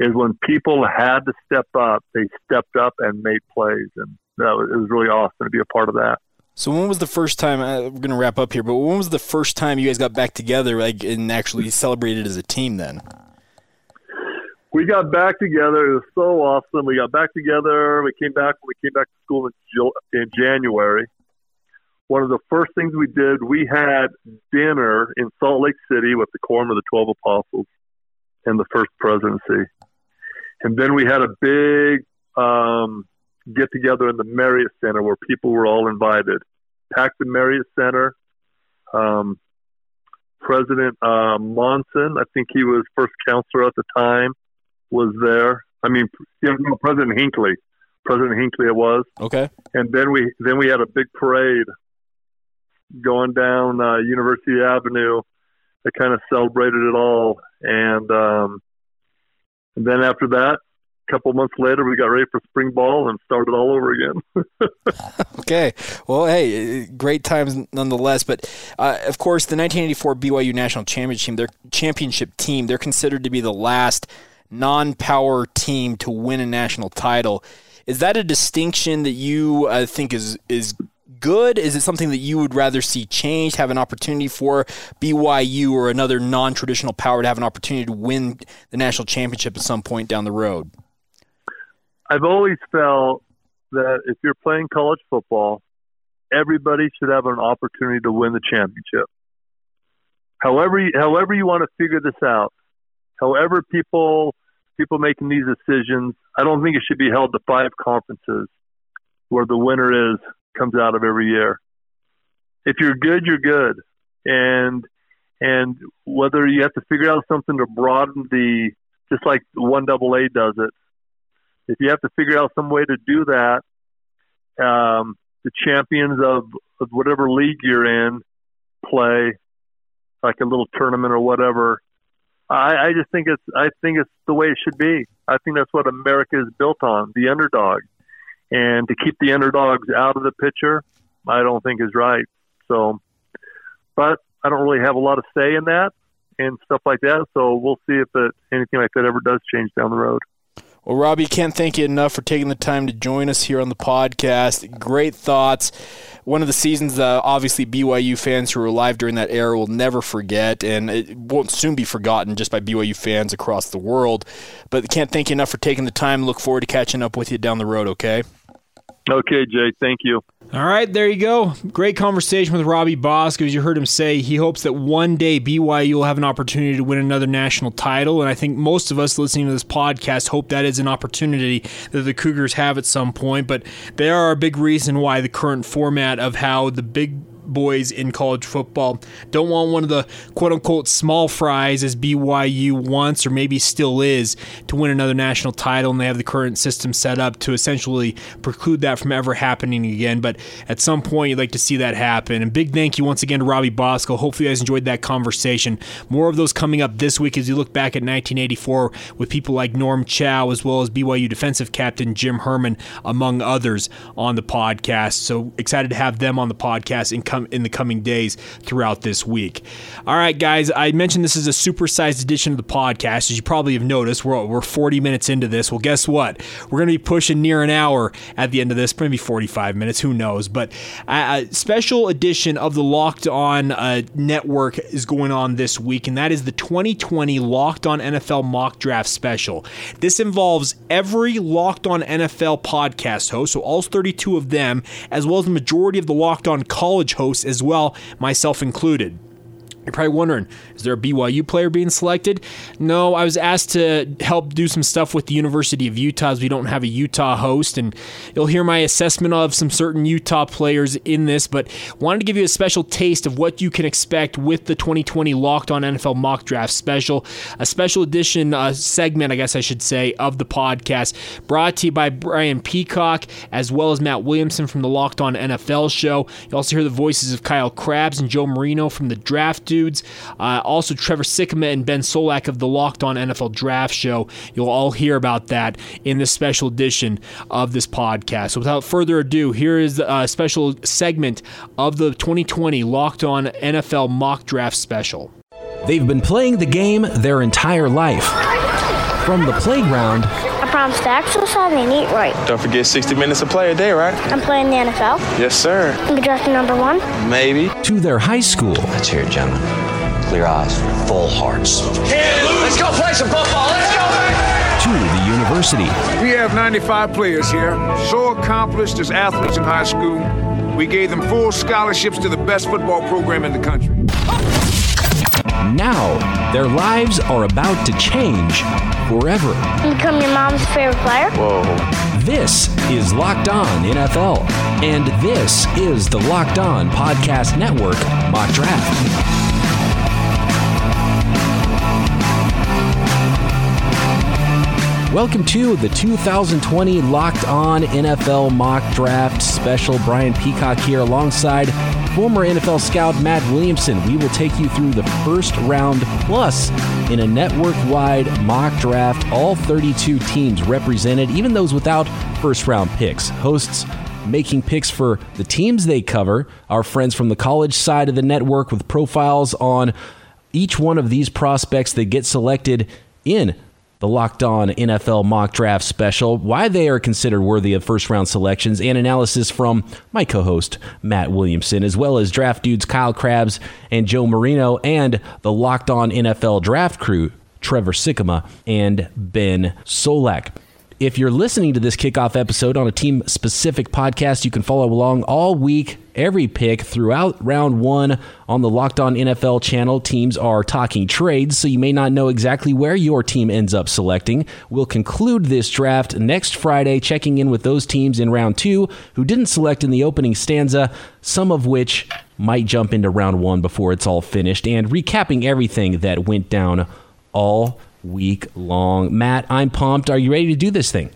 Speaker 4: is when people had to step up, they stepped up and made plays. And that was, it was really awesome to be a part of that.
Speaker 3: So when was the first time? Uh, we're gonna wrap up here, but when was the first time you guys got back together, like, and actually celebrated as a team? Then.
Speaker 4: we got back together. It was so awesome. We got back together. We came back. We came back to school in, in January. One of the first things we did, we had dinner in Salt Lake City with the quorum of the Twelve Apostles and the First Presidency, and then we had a big um, get together in the Marriott Center where people were all invited. Packed the Marriott Center. Um, President uh, Monson, I think he was first counselor at the time, was there. I mean, you know, President Hinckley. President Hinckley it was,
Speaker 3: Okay.
Speaker 4: and then we then we had a big parade going down uh, University Avenue that kind of celebrated it all, and um, and then after that, a couple months later, we got ready for spring ball and started all over again.
Speaker 3: okay. Well, hey, great times nonetheless. But uh, of course, the 1984 BYU national championship their championship team, they're considered to be the last non-power team to win a national title. Is that a distinction that you uh, think is is good? Is it something that you would rather see changed, have an opportunity for BYU or another non traditional power to have an opportunity to win the national championship at some point down the road?
Speaker 4: I've always felt that if you're playing college football, everybody should have an opportunity to win the championship. However, however you want to figure this out, however people people making these decisions, I don't think it should be held to five conferences where the winner is comes out of every year. If you're good, you're good, and and whether you have to figure out something to broaden the just like one double A does it. If you have to figure out some way to do that, um, the champions of, of whatever league you're in play like a little tournament or whatever. I, I just think it's I think it's the way it should be. I think that's what America is built on, the underdog and to keep the underdogs out of the picture, I don't think is right. So, but I don't really have a lot of say in that and stuff like that. So we'll see if it, anything like that ever does change down the road.
Speaker 3: Well, Robbie, can't thank you enough for taking the time to join us here on the podcast. Great thoughts. One of the seasons that obviously BYU fans who were alive during that era will never forget, and it won't soon be forgotten just by BYU fans across the world. But can't thank you enough for taking the time. Look forward to catching up with you down the road, okay?
Speaker 4: Okay, Jay. Thank you.
Speaker 1: All right, there you go. Great conversation with Robbie Bosco. As you heard him say, he hopes that one day BYU will have an opportunity to win another national title. And I think most of us listening to this podcast hope that is an opportunity that the Cougars have at some point. But they are a big reason why the current format of how the big boys in college football. Don't want one of the quote unquote small fries as BYU wants or maybe still is to win another national title, and they have the current system set up to essentially preclude that from ever happening again. But at some point, you'd like to see that happen. And big thank you once again to Robbie Bosco. Hopefully, you guys enjoyed that conversation. More of those coming up this week as you look back at 1984 with people like Norm Chow as well as BYU defensive captain Jim Herrmann, among others, on the podcast. So excited to have them on the podcast and come come in the coming days throughout this week. All right, guys, I mentioned this is a supersized edition of the podcast. As you probably have noticed, we're, we're 40 minutes into this. Well, guess what? We're going to be pushing near an hour at the end of this, maybe 45 minutes, who knows? But a, special edition of the Locked On uh, Network is going on this week, and that is the 2020 Locked On NFL Mock Draft Special. This involves every Locked On NFL podcast host, so all 32 of them, as well as the majority of the Locked On College hosts as well, myself included. You're probably wondering, is there a BYU player being selected? No, I was asked to help do some stuff with the University of Utah as we don't have a Utah host, and you'll hear my assessment of some certain Utah players in this, but wanted to give you a special taste of what you can expect with the 2020 Locked On NFL Mock Draft Special, a special edition uh, segment, I guess I should say, of the podcast, brought to you by Brian Peacock as well as Matt Williamson from the Locked On NFL show. You also hear the voices of Kyle Crabbs and Joe Marino from the Draft Dude dudes. Uh, also, Trevor Sikkema and Ben Solak of the Locked On NFL Draft Show. You'll all hear about that in this special edition of this podcast. So, without further ado, here is a special segment of the 2020 Locked On NFL Mock Draft Special.
Speaker 5: They've been playing the game their entire life. From the playground
Speaker 6: I promise to exercise and eat right.
Speaker 7: Don't forget 60 minutes of play a day, right?
Speaker 6: I'm playing the NFL.
Speaker 7: Yes, sir.
Speaker 6: I'm drafting number one.
Speaker 7: Maybe.
Speaker 5: to their high school.
Speaker 8: Let's hear it, gentlemen. Clear eyes, full hearts.
Speaker 9: Let's go play some football. Let's go.
Speaker 5: to the university.
Speaker 10: We have 95 players here, so accomplished as athletes in high school. We gave them full scholarships to the best football program in the country.
Speaker 5: Now, their lives are about to change forever.
Speaker 6: Become your mom's favorite player.
Speaker 7: Whoa.
Speaker 5: This is Locked On NFL, and this is the Locked On Podcast Network Mock Draft. Welcome to the 2020 Locked On NFL Mock Draft Special. Brian Peacock here alongside former NFL scout Matt Williamson. We will take you through the first round plus in a network wide mock draft. All 32 teams represented, even those without first round picks. Hosts making picks for the teams they cover, our friends from the college side of the network with profiles on each one of these prospects that get selected in the Locked On NFL Mock Draft Special, why they are considered worthy of first round selections, and analysis from my co host, Matt Williamson, as well as draft dudes Kyle Crabbs and Joe Marino, and the Locked On NFL Draft crew, Trevor Sikkema and Ben Solak. If you're listening to this kickoff episode on a team specific podcast, you can follow along all week, every pick throughout round one on the Locked On NFL channel. Teams are talking trades, so you may not know exactly where your team ends up selecting. We'll conclude this draft next Friday, checking in with those teams in round two who didn't select in the opening stanza, some of which might jump into round one before it's all finished, and recapping everything that went down all week long. Matt, I'm pumped. Are you ready to do this thing?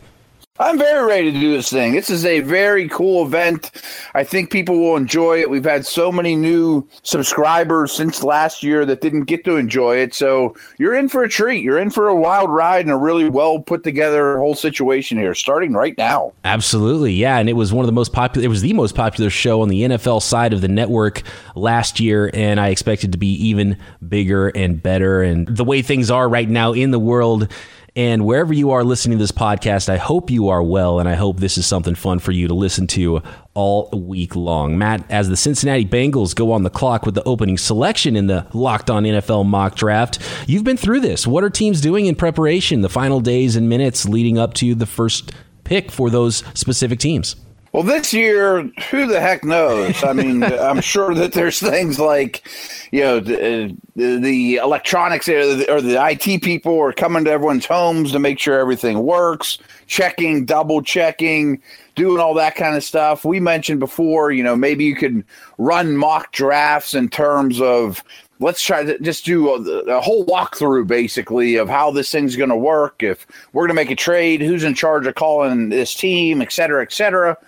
Speaker 11: I'm very ready to do this thing. This is a very cool event. I think people will enjoy it. We've had so many new subscribers since last year that didn't get to enjoy it. So you're in for a treat. You're in for a wild ride and a really well put together whole situation here, starting right now.
Speaker 5: Absolutely. Yeah. And it was one of the most popular, it was the most popular show on the NFL side of the network last year. And I expect it to be even bigger and better. And the way things are right now in the world, and wherever you are listening to this podcast, I hope you are well, and I hope this is something fun for you to listen to all week long. Matt, as the Cincinnati Bengals go on the clock with the opening selection in the Locked On NFL mock draft, you've been through this. What are teams doing in preparation, the final days and minutes leading up to the first pick for those specific teams?
Speaker 11: Well, this year, who the heck knows? I mean, I'm sure that there's things like, you know, the, uh, the electronics or the, or the IT people are coming to everyone's homes to make sure everything works, checking, double checking, doing all that kind of stuff. We mentioned before, you know, maybe you could run mock drafts in terms of let's try to just do a, a, whole walkthrough basically of how this thing's going to work. If we're going to make a trade, who's in charge of calling this team, et cetera, et cetera.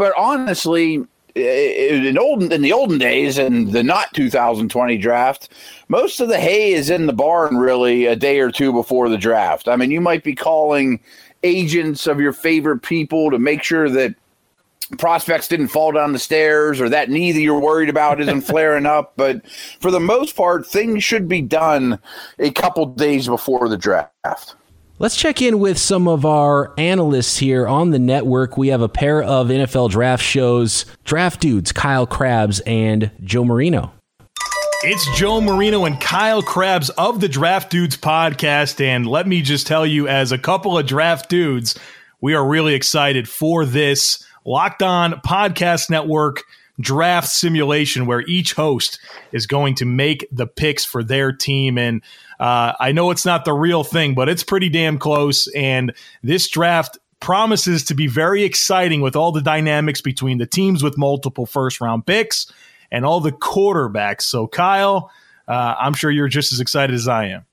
Speaker 11: But honestly, in old in the olden days and the not 2020 draft, most of the hay is in the barn really a day or two before the draft. I mean, you might be calling agents of your favorite people to make sure that prospects didn't fall down the stairs or that knee that you're worried about isn't flaring up. But for the most part, things should be done a couple days before the draft.
Speaker 5: Let's check in with some of our analysts here on the network. We have a pair of NFL draft shows, draft dudes, Kyle Crabbs and Joe Marino.
Speaker 12: It's Joe Marino and Kyle Crabbs of the Draft Dudes podcast. And let me just tell you, as a couple of draft dudes, we are really excited for this Locked On Podcast Network draft simulation where each host is going to make the picks for their team. And uh, I know it's not the real thing, but it's pretty damn close. And this draft promises to be very exciting with all the dynamics between the teams with multiple first round picks and all the quarterbacks. So, Kyle, uh, I'm sure you're just as excited as I am.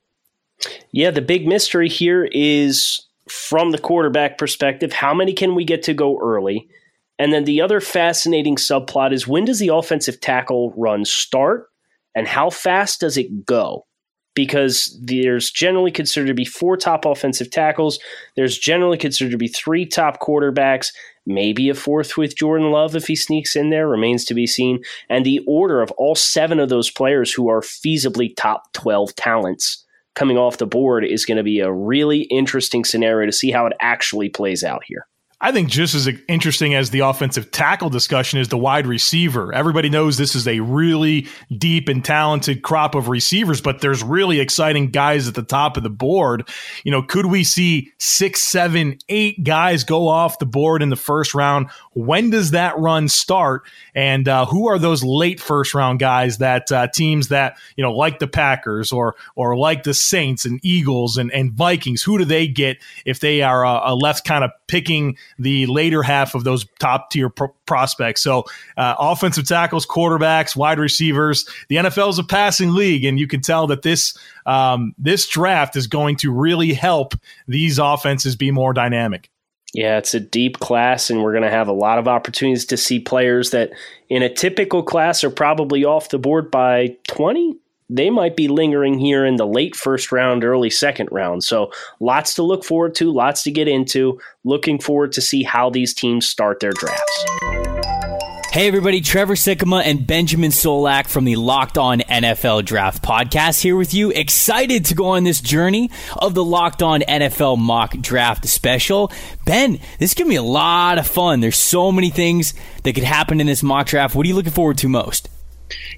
Speaker 13: Yeah, the big mystery here is from the quarterback perspective how many can we get to go early? And then the other fascinating subplot is when does the offensive tackle run start and how fast does it go? Because there's generally considered to be four top offensive tackles. There's generally considered to be three top quarterbacks, maybe a fourth with Jordan Love if he sneaks in there, remains to be seen. And the order of all seven of those players who are feasibly top 12 talents coming off the board is going to be a really interesting scenario to see how it actually plays out here.
Speaker 12: I think just as interesting as the offensive tackle discussion is the wide receiver. Everybody knows this is a really deep and talented crop of receivers, but there's really exciting guys at the top of the board. You know, could we see six, seven, eight guys go off the board in the first round? When does that run start? And uh, who are those late first round guys that uh, teams that, you know, like the Packers or or like the Saints and Eagles and, and Vikings, who do they get if they are uh, left kind of picking the later half of those top tier pro- prospects. So, uh, offensive tackles, quarterbacks, wide receivers. The NFL is a passing league, and you can tell that this um, this draft is going to really help these offenses be more dynamic.
Speaker 13: Yeah, it's a deep class, and we're going to have a lot of opportunities to see players that in a typical class are probably off the board by 20. They might be lingering here in the late first round, early second round. So, lots to look forward to, lots to get into. Looking forward to see how these teams start their drafts.
Speaker 14: Hey everybody, Trevor Sikkema and Benjamin Solak from the Locked On NFL Draft Podcast here with you. Excited to go on this journey of the Locked On NFL Mock Draft Special. Ben, this is going to be a lot of fun. There's so many things that could happen in this mock draft. What are you looking forward to most?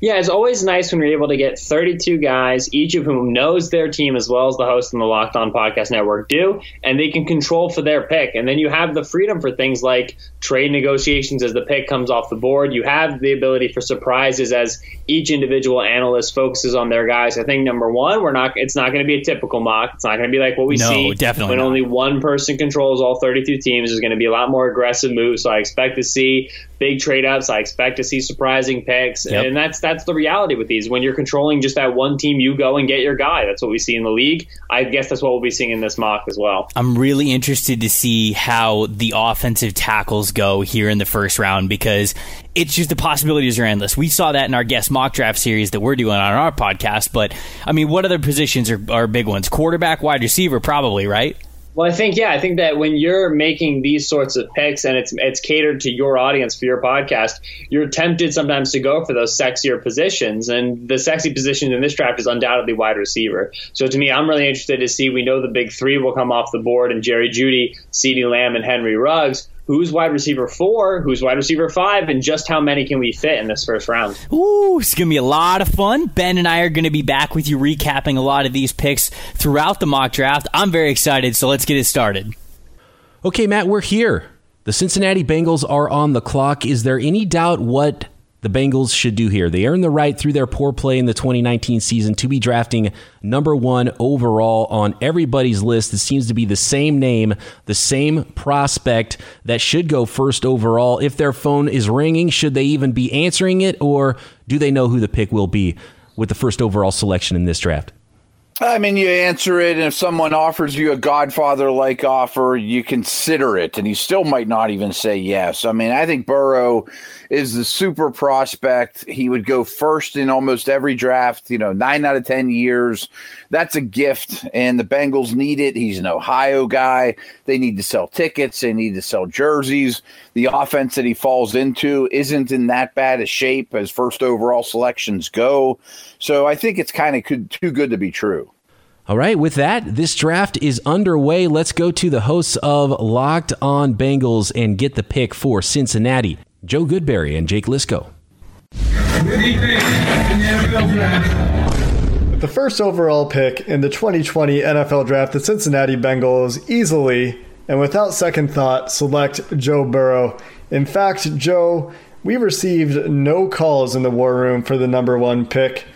Speaker 15: Yeah, it's always nice when you're able to get 32 guys, each of whom knows their team as well as the host and the Locked On Podcast Network do, and they can control for their pick. And then you have the freedom for things like trade negotiations as the pick comes off the board. You have the ability for surprises as each individual analyst focuses on their guys. I think number one, we're not. It's not going to be a typical mock. It's not going to be like what we
Speaker 14: no,
Speaker 15: see
Speaker 14: definitely
Speaker 15: when
Speaker 14: not.
Speaker 15: only one person controls all 32 teams. There's going to be a lot more aggressive moves. So I expect to see big trade ups. I expect to see surprising picks,
Speaker 14: Yep.
Speaker 15: and that's that's the reality with these. When you're controlling just that one team, you go and get your guy. That's what we see in the league. I guess that's what we'll be seeing in this mock as well.
Speaker 14: I'm really interested to see how the offensive tackles go here in the first round because it's just the possibilities are endless. We saw that in our guest mock draft series that we're doing on our podcast. But I mean, what other positions are, are big ones? Quarterback, wide receiver, probably, right?
Speaker 15: Well, I think yeah, I think that when you're making these sorts of picks and it's it's catered to your audience for your podcast, you're tempted sometimes to go for those sexier positions, and the sexy position in this draft is undoubtedly wide receiver. So to me, I'm really interested to see. We know the big three will come off the board, and Jerry Jeudy, CeeDee Lamb, and Henry Ruggs. Who's wide receiver four? Who's wide receiver five? And just how many can we fit in this first round?
Speaker 14: Ooh, it's going to be a lot of fun. Ben and I are going to be back with you recapping a lot of these picks throughout the mock draft. I'm very excited, so let's get it started.
Speaker 5: Okay, Matt, we're here. The Cincinnati Bengals are on the clock. Is there any doubt what the Bengals should do here? They earned the right through their poor play in the 2019 season to be drafting number one overall on everybody's list. It seems to be the same name, the same prospect that should go first overall. If their phone is ringing, should they even be answering it, or do they know who the pick will be with the first overall selection in this draft?
Speaker 11: I mean, you answer it, and if someone offers you a Godfather like offer, you consider it, and you still might not even say yes. I mean, I think Burrow is the super prospect. He would go first in almost every draft, you know, nine out of 10 years. That's a gift, and the Bengals need it. He's an Ohio guy. They need to sell tickets, they need to sell jerseys. The offense that he falls into isn't in that bad a shape as first overall selections go. So I think it's kind of too good to be true.
Speaker 5: All right, with that, this draft is underway. Let's go to the hosts of Locked On Bengals and get the pick for Cincinnati, Joe Goodberry and Jake
Speaker 16: Liscow. The first overall pick in the 2020 NFL Draft, the Cincinnati Bengals easily and without second thought select Joe Burrow. In fact, Joe, we received no calls in the war room for the number one pick.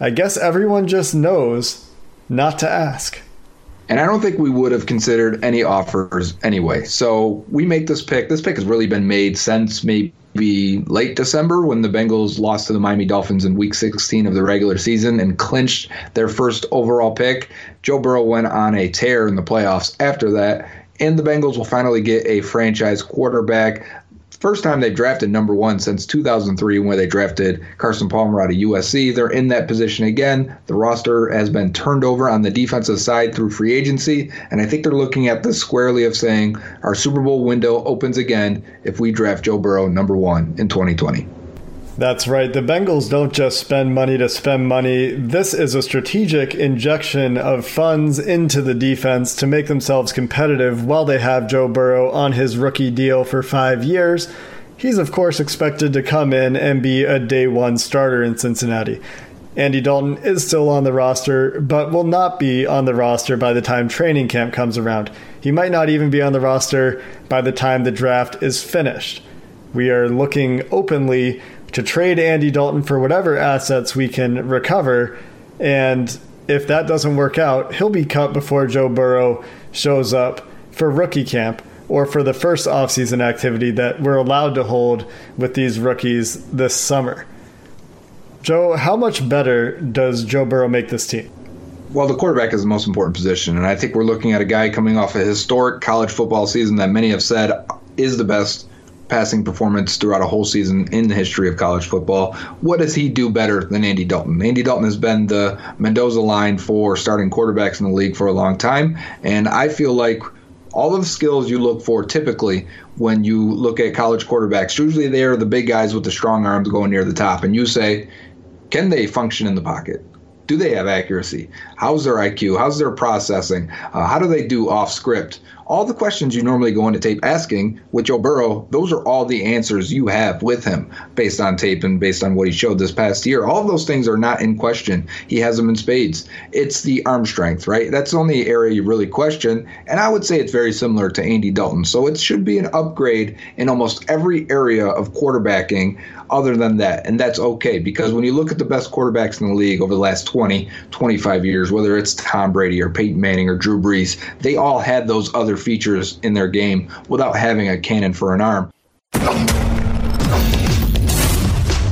Speaker 16: I guess everyone just knows not to ask.
Speaker 17: And I don't think we would have considered any offers anyway. So we make this pick. This pick has really been made since maybe late December when the Bengals lost to the Miami Dolphins in week 16 of the regular season and clinched their first overall pick. Joe Burrow went on a tear in the playoffs after that. And the Bengals will finally get a franchise quarterback First time they've drafted number one since 2003, when they drafted Carson Palmer out of USC. They're in that position again. The roster has been turned over on the defensive side through free agency, and I think they're looking at this squarely of saying our Super Bowl window opens again if we draft Joe Burrow number one in 2020.
Speaker 16: That's right. The Bengals don't just spend money to spend money. This is a strategic injection of funds into the defense to make themselves competitive while they have Joe Burrow on his rookie deal for five years. He's, of course, expected to come in and be a day one starter in Cincinnati. Andy Dalton is still on the roster, but will not be on the roster by the time training camp comes around. He might not even be on the roster by the time the draft is finished. We are looking openly to trade Andy Dalton for whatever assets we can recover. And if that doesn't work out, he'll be cut before Joe Burrow shows up for rookie camp. or for the first offseason activity that we're allowed to hold with these rookies this summer. Joe, how much better does Joe Burrow make this team?
Speaker 17: Well, the quarterback is the most important position, and I think we're looking at a guy coming off a historic college football season that many have said is the best passing performance throughout a whole season in the history of college football. What does he do better than Andy Dalton? Andy Dalton has been the Mendoza line for starting quarterbacks in the league for a long time, and I feel like all of the skills you look for typically when you look at college quarterbacks, usually they are the big guys with the strong arms going near the top, and you say, can they function in the pocket? Do they have accuracy? How's their IQ? How's their processing? Uh, how do they do off script? all the questions you normally go into tape asking with Joe Burrow, those are all the answers you have with him based on tape and based on what he showed this past year. All those things are not in question. He has them in spades. It's the arm strength, right? That's the only area you really question. And I would say it's very similar to Andy Dalton. So it should be an upgrade in almost every area of quarterbacking other than that. And that's okay because when you look at the best quarterbacks in the league over the last 20, 25 years, whether it's Tom Brady or Peyton Manning or Drew Brees, they all had those other features in their game without having a cannon for an arm.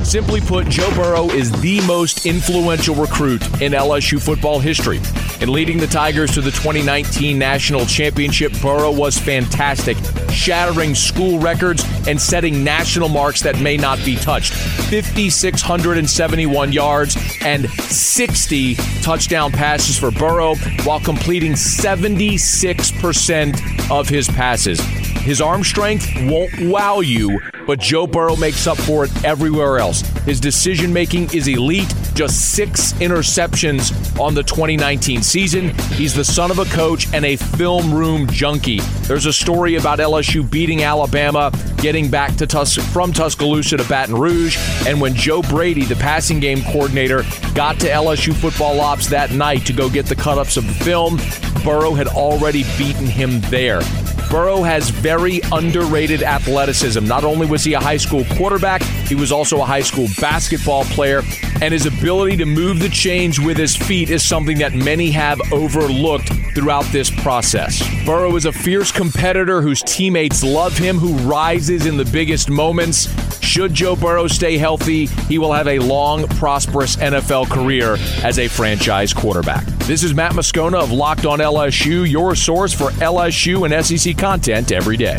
Speaker 18: Simply put, Joe Burrow is the most influential recruit in LSU football history. In leading the Tigers to the 2019 National Championship, Burrow was fantastic, shattering school records and setting national marks that may not be touched. 5,671 yards and 60 touchdown passes for Burrow while completing 76% of his passes. His arm strength won't wow you, but Joe Burrow makes up for it everywhere else. His decision making is elite, just six interceptions on the 2019 season. He's the son of a coach and a film room junkie. There's a story about LSU beating Alabama, getting back to Tus- from Tuscaloosa to Baton Rouge, and when Joe Brady, the passing game coordinator, got to LSU football ops that night to go get the cut ups of the film, Burrow had already beaten him there. Burrow has very underrated athleticism. Not only was he a high school quarterback, he was also a high school basketball player, and his ability to move the chains with his feet is something that many have overlooked throughout this process. Burrow is a fierce competitor whose teammates love him, who rises in the biggest moments. Should Joe Burrow stay healthy, he will have a long, prosperous NFL career as a franchise quarterback. This is Matt Moscona of Locked On LSU, your source for LSU and SEC content every day.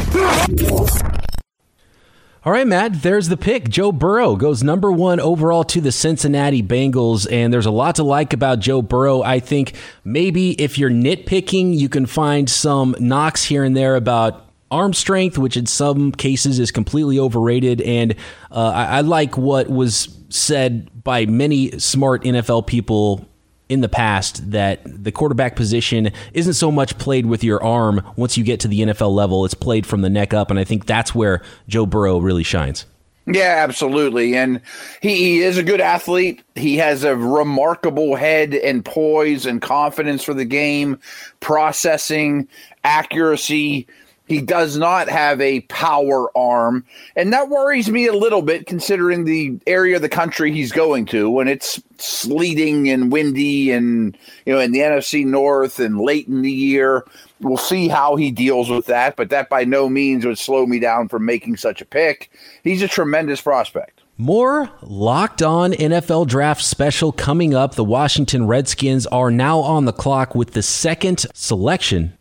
Speaker 5: All right, Matt, there's the pick. Joe Burrow goes number one overall to the Cincinnati Bengals, and there's a lot to like about Joe Burrow. I think maybe if you're nitpicking, you can find some knocks here and there about arm strength, which in some cases is completely overrated. And uh, I, I like what was said by many smart NFL people in the past that the quarterback position isn't so much played with your arm once you get to the NFL level. It's played from the neck up. And I think that's where Joe Burrow really shines.
Speaker 11: Yeah, absolutely. And he, is a good athlete. He has a remarkable head and poise and confidence for the game, processing, accuracy. He does not have a power arm, and that worries me a little bit considering the area of the country he's going to when it's sleeting and windy and you know in the NFC North and late in the year. We'll see how he deals with that, but that by no means would slow me down from making such a pick. He's a tremendous prospect.
Speaker 5: More locked on NFL draft special coming up. The Washington Redskins are now on the clock with the second selection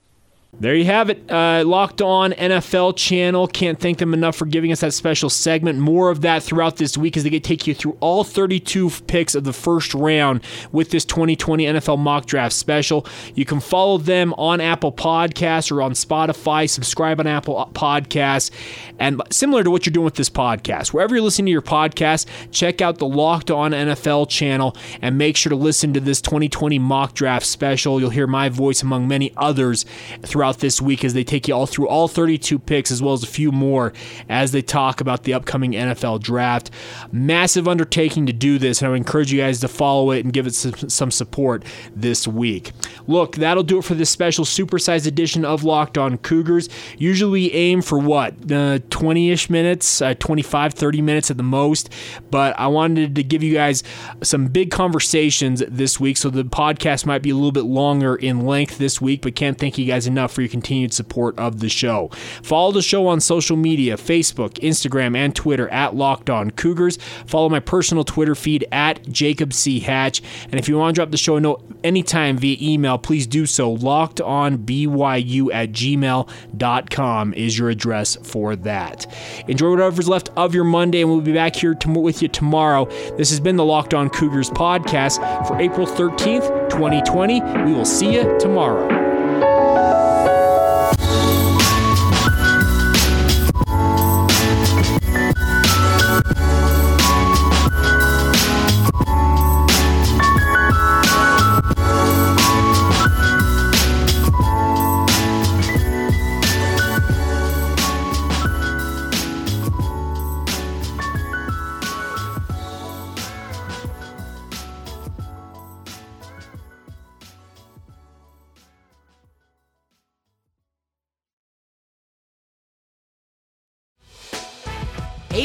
Speaker 1: there you have it. Uh, Locked On NFL channel. Can't thank them enough for giving us that special segment. More of that throughout this week as they take you through all 32 picks of the first round with this 2020 NFL mock draft special. You can follow them on Apple Podcasts or on Spotify. Subscribe on Apple Podcasts. And similar to what you're doing with this podcast, wherever you're listening to your podcast, check out the Locked On NFL channel and make sure to listen to this 2020 mock draft special. You'll hear my voice among many others throughout throughout this week as they take you all through all 32 picks as well as a few more as they talk about the upcoming NFL draft. Massive undertaking to do this, and I would encourage you guys to follow it and give it some, some support this week. Look, that'll do it for this special supersized edition of Locked On Cougars. Usually aim for what? 20 uh, ish minutes, uh, 25, 30 minutes at the most. But I wanted to give you guys some big conversations this week, so the podcast might be a little bit longer in length this week, but can't thank you guys enough for your continued support of the show. Follow the show on social media Facebook, Instagram, and Twitter at Locked On Cougars. Follow my personal Twitter feed at Jacob C. Hatch. And if you want to drop the show a note anytime via email, please do so. LockedOnBYU at gmail.com is your address for that. Enjoy whatever's left of your Monday, and we'll be back here to, with you tomorrow. This has been the Locked On Cougars podcast for April 13th, 2020. We will see you tomorrow.